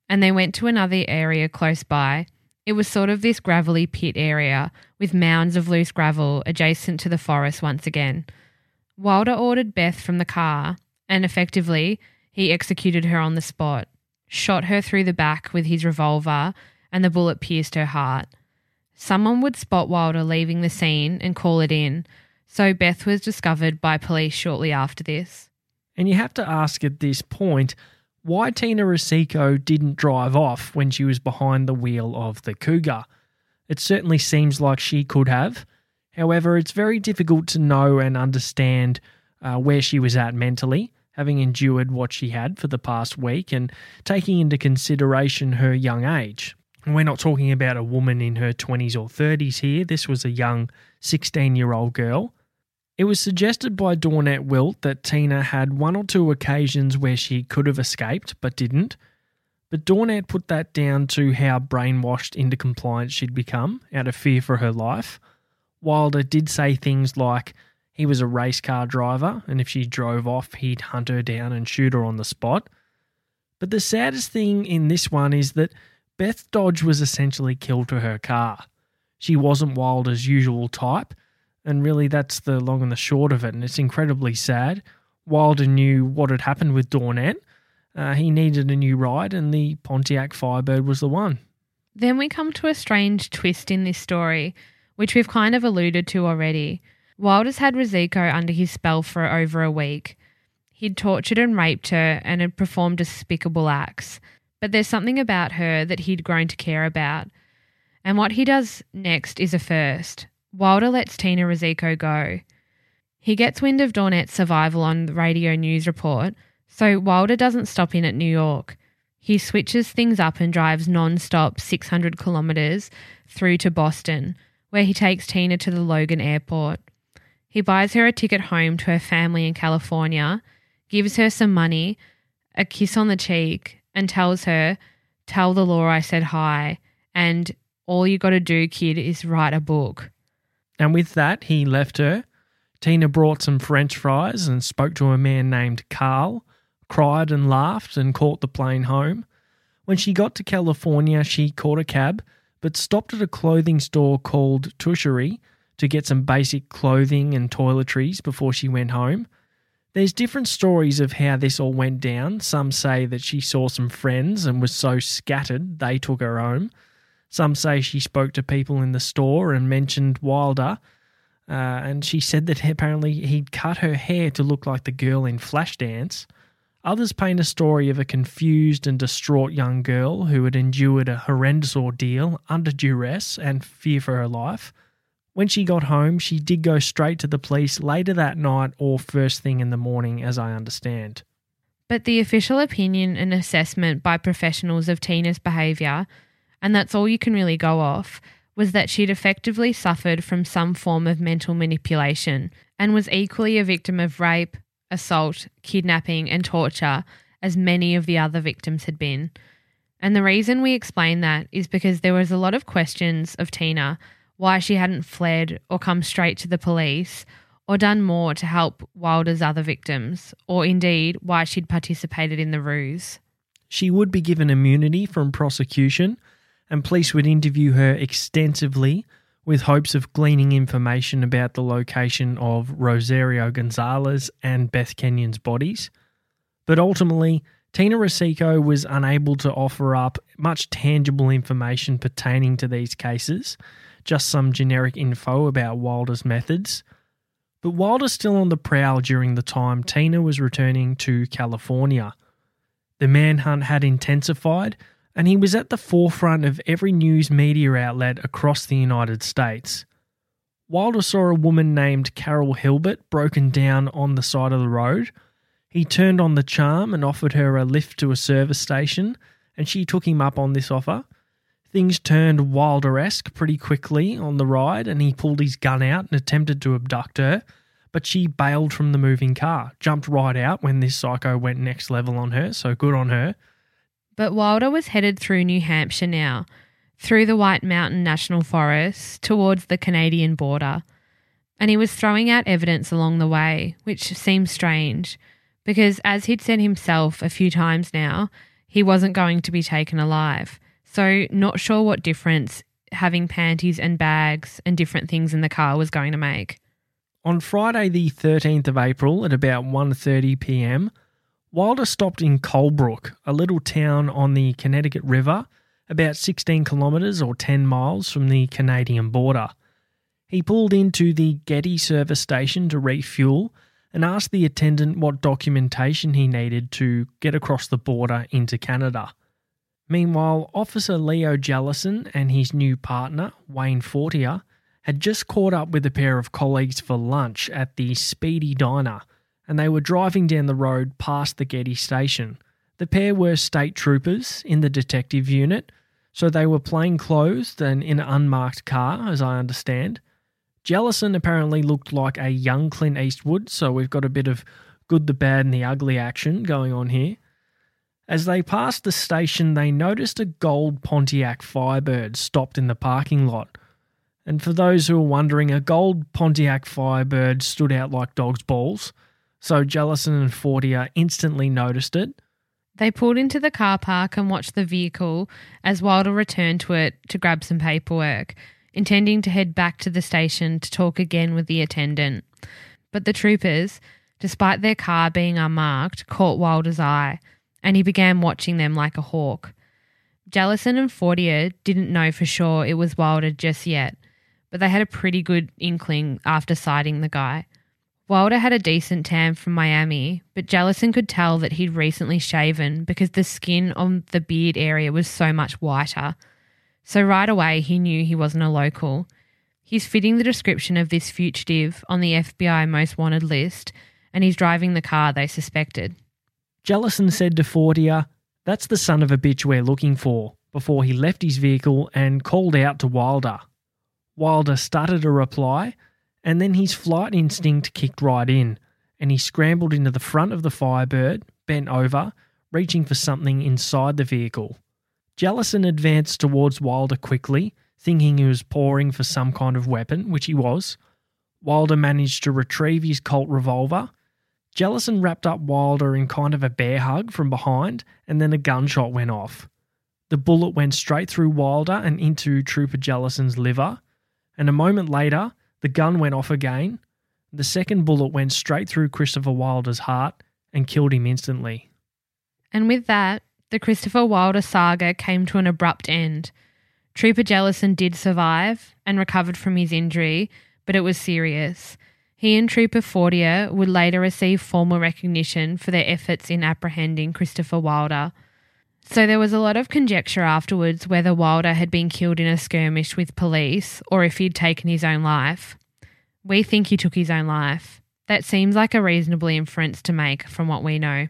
and they went to another area close by. It was sort of this gravelly pit area with mounds of loose gravel adjacent to the forest once again. Wilder ordered Beth from the car, and effectively, he executed her on the spot, shot her through the back with his revolver, and the bullet pierced her heart. Someone would spot Wilder leaving the scene and call it in, so Beth was discovered by police shortly after this. And you have to ask at this point why Tina Rosico didn't drive off when she was behind the wheel of the Cougar. It certainly seems like she could have. However, it's very difficult to know and understand uh, where she was at mentally, having endured what she had for the past week and taking into consideration her young age. We're not talking about a woman in her 20s or 30s here. This was a young 16 year old girl. It was suggested by Dawnette Wilt that Tina had one or two occasions where she could have escaped but didn't. But Dawnette put that down to how brainwashed into compliance she'd become out of fear for her life. Wilder did say things like he was a race car driver and if she drove off, he'd hunt her down and shoot her on the spot. But the saddest thing in this one is that Beth Dodge was essentially killed to her car. She wasn't Wilder's usual type, and really that's the long and the short of it, and it's incredibly sad. Wilder knew what had happened with Dawnette. Uh, he needed a new ride, and the Pontiac Firebird was the one. Then we come to a strange twist in this story, which we've kind of alluded to already. Wilder's had Rosico under his spell for over a week. He'd tortured and raped her and had performed despicable acts but there's something about her that he'd grown to care about. And what he does next is a first. Wilder lets Tina Rosico go. He gets wind of Dawnette's survival on the radio news report, so Wilder doesn't stop in at New York. He switches things up and drives non stop 600 kilometres through to Boston, where he takes Tina to the Logan airport. He buys her a ticket home to her family in California, gives her some money, a kiss on the cheek, and tells her, Tell the law I said hi, and all you got to do, kid, is write a book. And with that, he left her. Tina brought some French fries and spoke to a man named Carl, cried and laughed, and caught the plane home. When she got to California, she caught a cab, but stopped at a clothing store called Tushery to get some basic clothing and toiletries before she went home. There's different stories of how this all went down. Some say that she saw some friends and was so scattered they took her home. Some say she spoke to people in the store and mentioned Wilder. Uh, and she said that apparently he'd cut her hair to look like the girl in Flashdance. Others paint a story of a confused and distraught young girl who had endured a horrendous ordeal under duress and fear for her life. When she got home, she did go straight to the police later that night or first thing in the morning, as I understand. But the official opinion and assessment by professionals of Tina's behaviour, and that's all you can really go off, was that she'd effectively suffered from some form of mental manipulation and was equally a victim of rape, assault, kidnapping, and torture as many of the other victims had been. And the reason we explain that is because there was a lot of questions of Tina why she hadn't fled or come straight to the police or done more to help Wilder's other victims, or indeed why she'd participated in the ruse. She would be given immunity from prosecution, and police would interview her extensively with hopes of gleaning information about the location of Rosario Gonzalez and Beth Kenyon's bodies. But ultimately, Tina Rosico was unable to offer up much tangible information pertaining to these cases, just some generic info about Wilder's methods. But Wilder's still on the prowl during the time Tina was returning to California. The manhunt had intensified, and he was at the forefront of every news media outlet across the United States. Wilder saw a woman named Carol Hilbert broken down on the side of the road. He turned on the charm and offered her a lift to a service station, and she took him up on this offer. Things turned Wilder esque pretty quickly on the ride, and he pulled his gun out and attempted to abduct her. But she bailed from the moving car, jumped right out when this psycho went next level on her, so good on her. But Wilder was headed through New Hampshire now, through the White Mountain National Forest, towards the Canadian border. And he was throwing out evidence along the way, which seemed strange because, as he'd said himself a few times now, he wasn't going to be taken alive. So, not sure what difference having panties and bags and different things in the car was going to make. On Friday the 13th of April at about 1:30 p.m., Wilder stopped in Colebrook, a little town on the Connecticut River, about 16 kilometres or 10 miles from the Canadian border. He pulled into the Getty service station to refuel and asked the attendant what documentation he needed to get across the border into Canada. Meanwhile, Officer Leo Jellison and his new partner, Wayne Fortier, had just caught up with a pair of colleagues for lunch at the Speedy Diner, and they were driving down the road past the Getty station. The pair were state troopers in the detective unit, so they were plain clothed and in an unmarked car, as I understand. Jellison apparently looked like a young Clint Eastwood, so we've got a bit of good, the bad, and the ugly action going on here. As they passed the station, they noticed a gold Pontiac Firebird stopped in the parking lot. And for those who are wondering, a gold Pontiac Firebird stood out like dog's balls, so Jellison and Fortier instantly noticed it. They pulled into the car park and watched the vehicle as Wilder returned to it to grab some paperwork, intending to head back to the station to talk again with the attendant. But the troopers, despite their car being unmarked, caught Wilder's eye and he began watching them like a hawk. Jellison and Fortier didn't know for sure it was Wilder just yet, but they had a pretty good inkling after sighting the guy. Wilder had a decent tan from Miami, but Jellison could tell that he'd recently shaven because the skin on the beard area was so much whiter. So right away he knew he wasn't a local. He's fitting the description of this fugitive on the FBI most wanted list, and he's driving the car they suspected. Jellison said to Fortier, That's the son of a bitch we're looking for, before he left his vehicle and called out to Wilder. Wilder stuttered a reply, and then his flight instinct kicked right in, and he scrambled into the front of the Firebird, bent over, reaching for something inside the vehicle. Jellison advanced towards Wilder quickly, thinking he was pouring for some kind of weapon, which he was. Wilder managed to retrieve his Colt revolver Jellison wrapped up Wilder in kind of a bear hug from behind, and then a gunshot went off. The bullet went straight through Wilder and into Trooper Jellison's liver, and a moment later, the gun went off again. The second bullet went straight through Christopher Wilder's heart and killed him instantly. And with that, the Christopher Wilder saga came to an abrupt end. Trooper Jellison did survive and recovered from his injury, but it was serious. He and Trooper Fortier would later receive formal recognition for their efforts in apprehending Christopher Wilder. So there was a lot of conjecture afterwards whether Wilder had been killed in a skirmish with police or if he'd taken his own life. We think he took his own life. That seems like a reasonable inference to make from what we know.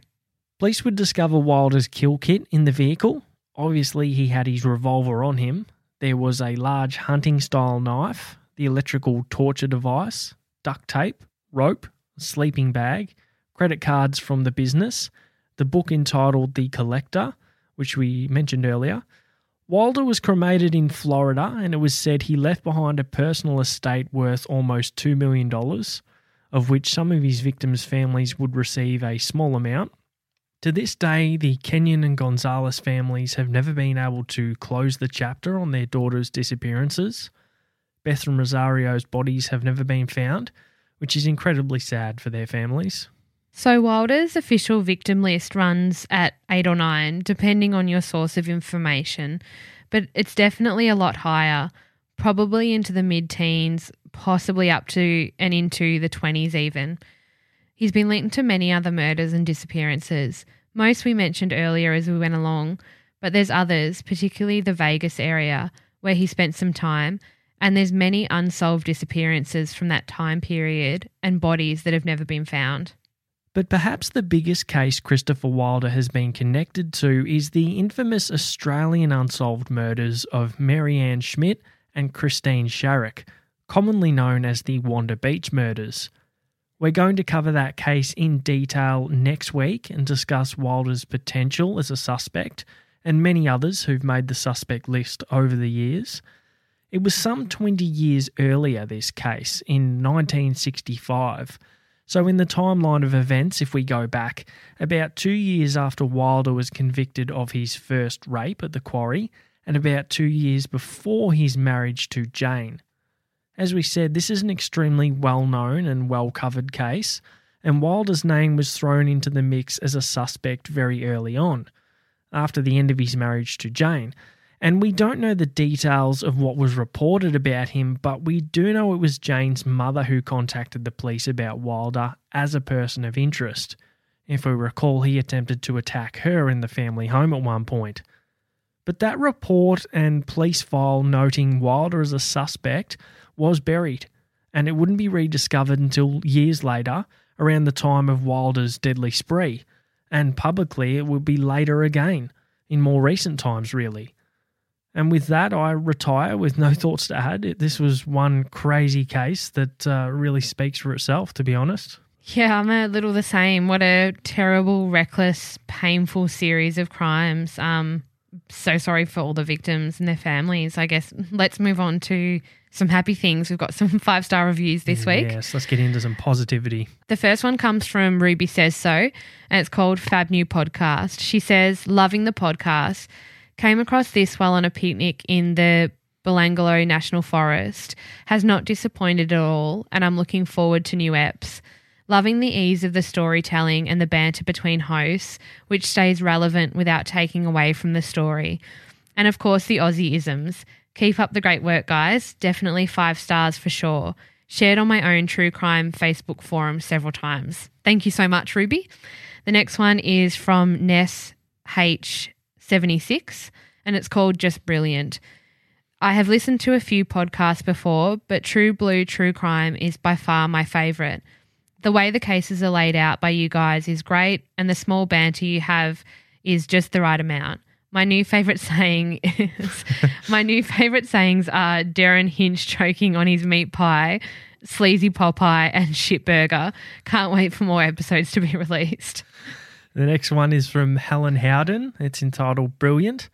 Police would discover Wilder's kill kit in the vehicle. Obviously, he had his revolver on him. There was a large hunting style knife, the electrical torture device, duct tape, rope, sleeping bag, credit cards from the business, the book entitled The Collector, which we mentioned earlier. Wilder was cremated in Florida, and it was said he left behind a personal estate worth almost $2 million, of which some of his victims' families would receive a small amount. To this day, the Kenyon and Gonzalez families have never been able to close the chapter on their daughters' disappearances. Beth and Rosario's bodies have never been found, which is incredibly sad for their families. So, Wilder's official victim list runs at eight or nine, depending on your source of information, but it's definitely a lot higher, probably into the mid teens, possibly up to and into the 20s even. He's been linked to many other murders and disappearances. Most we mentioned earlier as we went along, but there's others, particularly the Vegas area, where he spent some time, and there's many unsolved disappearances from that time period and bodies that have never been found. But perhaps the biggest case Christopher Wilder has been connected to is the infamous Australian unsolved murders of Marianne Schmidt and Christine Sharrock, commonly known as the Wanda Beach murders. We're going to cover that case in detail next week and discuss Wilder's potential as a suspect and many others who've made the suspect list over the years. It was some 20 years earlier, this case, in 1965. So, in the timeline of events, if we go back, about two years after Wilder was convicted of his first rape at the quarry, and about two years before his marriage to Jane. As we said, this is an extremely well known and well covered case, and Wilder's name was thrown into the mix as a suspect very early on, after the end of his marriage to Jane. And we don't know the details of what was reported about him, but we do know it was Jane's mother who contacted the police about Wilder as a person of interest. If we recall, he attempted to attack her in the family home at one point. But that report and police file noting Wilder as a suspect was buried, and it wouldn't be rediscovered until years later, around the time of Wilder's deadly spree. And publicly, it would be later again, in more recent times, really. And with that, I retire with no <laughs> thoughts to add. This was one crazy case that uh, really speaks for itself, to be honest. Yeah, I'm a little the same. What a terrible, reckless, painful series of crimes. Um, so sorry for all the victims and their families. I guess let's move on to some happy things. We've got some <laughs> five star reviews this week. Yes, let's get into some positivity. The first one comes from Ruby Says So, and it's called Fab New Podcast. She says, Loving the podcast. Came across this while on a picnic in the Belanglo National Forest. Has not disappointed at all, and I'm looking forward to new eps. Loving the ease of the storytelling and the banter between hosts, which stays relevant without taking away from the story. And of course, the Aussie isms. Keep up the great work, guys. Definitely five stars for sure. Shared on my own true crime Facebook forum several times. Thank you so much, Ruby. The next one is from Ness H76, and it's called Just Brilliant. I have listened to a few podcasts before, but True Blue True Crime is by far my favourite. The way the cases are laid out by you guys is great, and the small banter you have is just the right amount. My new favorite <laughs> saying is my new favorite sayings are Derryn Hinch choking on his meat pie, sleazy Popeye, and shit burger. Can't wait for more episodes to be <laughs> released. The next one is from Helen Howden. It's entitled Brilliant.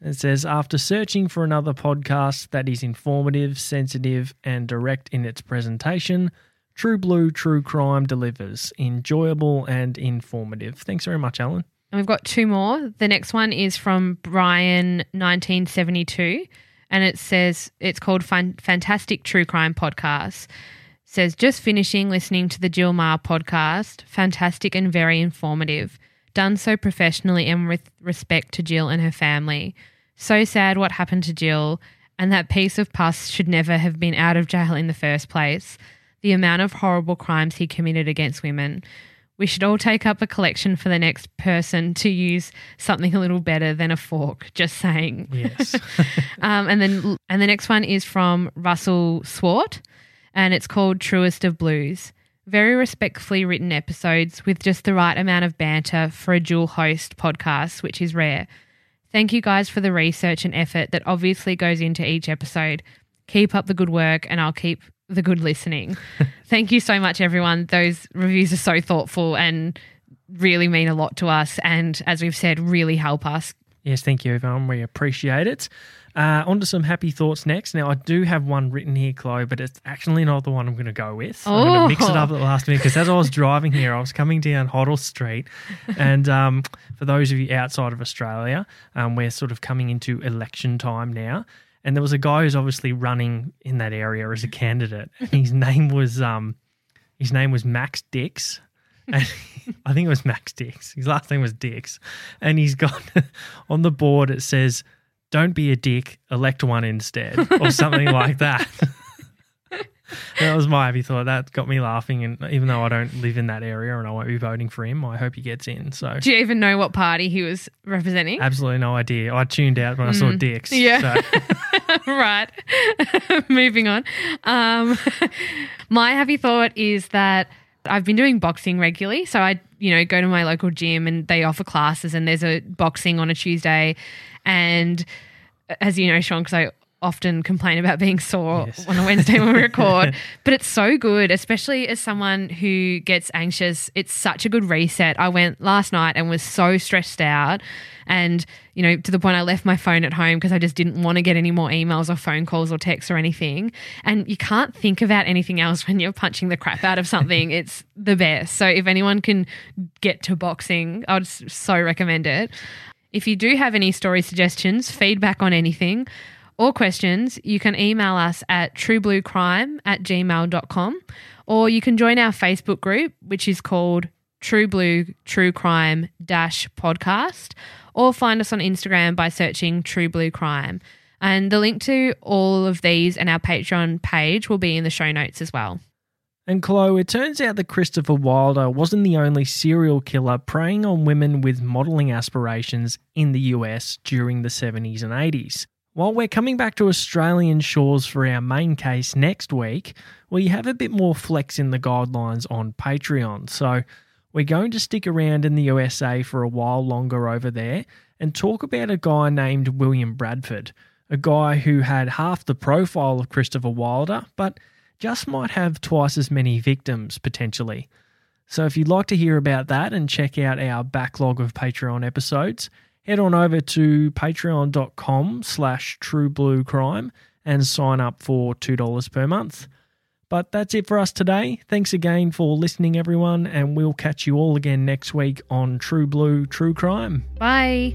It says After searching for another podcast that is informative, sensitive, and direct in its presentation, True Blue True Crime delivers. Enjoyable and informative. Thanks very much, Alan. And we've got two more. The next one is from Brian 1972 and it says it's called Fan- Fantastic True Crime Podcast. It says just finishing listening to the Jill Meagher podcast. Fantastic and very informative. Done so professionally and with respect to Jill and her family. So sad what happened to Jill and that piece of pus should never have been out of jail in the first place. The amount of horrible crimes he committed against women. We should all take up a collection for the next person to use something a little better than a fork. Just saying. Yes. <laughs> um, and then and the next one is from Russell Swart, and it's called Truest of Blues. Very respectfully written episodes with just the right amount of banter for a dual host podcast, which is rare. Thank you guys for the research and effort that obviously goes into each episode. Keep up the good work, and I'll keep the good listening. <laughs> Thank you so much, everyone. Those reviews are so thoughtful and really mean a lot to us. And as we've said, really help us. Yes, thank you, everyone. We appreciate it. Uh, on to some happy thoughts next. Now, I do have one written here, Chloe, but it's actually not the one I'm going to go with. I'm going to mix it up at the last minute because as I was driving here, I was coming down Hoddle Street. And um, for those of you outside of Australia, um, we're sort of coming into election time now. And there was a guy who's obviously running in that area as a candidate. His name was um, his name was Max Dix. And <laughs> I think it was Max Dix. His last name was Dix. And he's got <laughs> on the board it says, Don't be a dick, elect one instead, or something <laughs> like that. <laughs> that was my happy thought. That got me laughing. And even though I don't live in that area and I won't be voting for him, I hope he gets in. So Do you even know what party he was representing? absolutely no idea. I tuned out when I saw Dix. Yeah. So. <laughs> right. Moving on. Um, my happy thought is that I've been doing boxing regularly. So I, you know, go to my local gym and they offer classes and there's a boxing on a Tuesday. And as you know, Sean, because I often complain about being sore on a Wednesday when we <laughs> record, but it's so good, especially as someone who gets anxious. It's such a good reset. I went last night and was so stressed out. And, you know, to the point I left my phone at home because I just didn't want to get any more emails or phone calls or texts or anything. And you can't think about anything else when you're punching the crap out of something. <laughs> it's the best. So if anyone can get to boxing, I would so recommend it. If you do have any story suggestions, feedback on anything, or questions, you can email us at truebluecrime at gmail.com or you can join our Facebook group, which is called True Blue True Crime Dash Podcast, or find us on Instagram by searching True Blue Crime. And the link to all of these and our Patreon page will be in the show notes as well. And Chloe, it turns out that Christopher Wilder wasn't the only serial killer preying on women with modelling aspirations in the US during the 70s and 80s. While we're coming back to Australian shores for our main case next week, we have a bit more flex in the guidelines on Patreon. So we're going to stick around in the USA for a while longer over there and talk about a guy named William Bradford, a guy who had half the profile of Christopher Wilder, but just might have twice as many victims potentially. So if you'd like to hear about that and check out our backlog of Patreon episodes, head on over to patreon.com slash truebluecrime and sign up for $2 per month. But that's it for us today. Thanks again for listening, everyone, and we'll catch you all again next week on True Blue True Crime. Bye.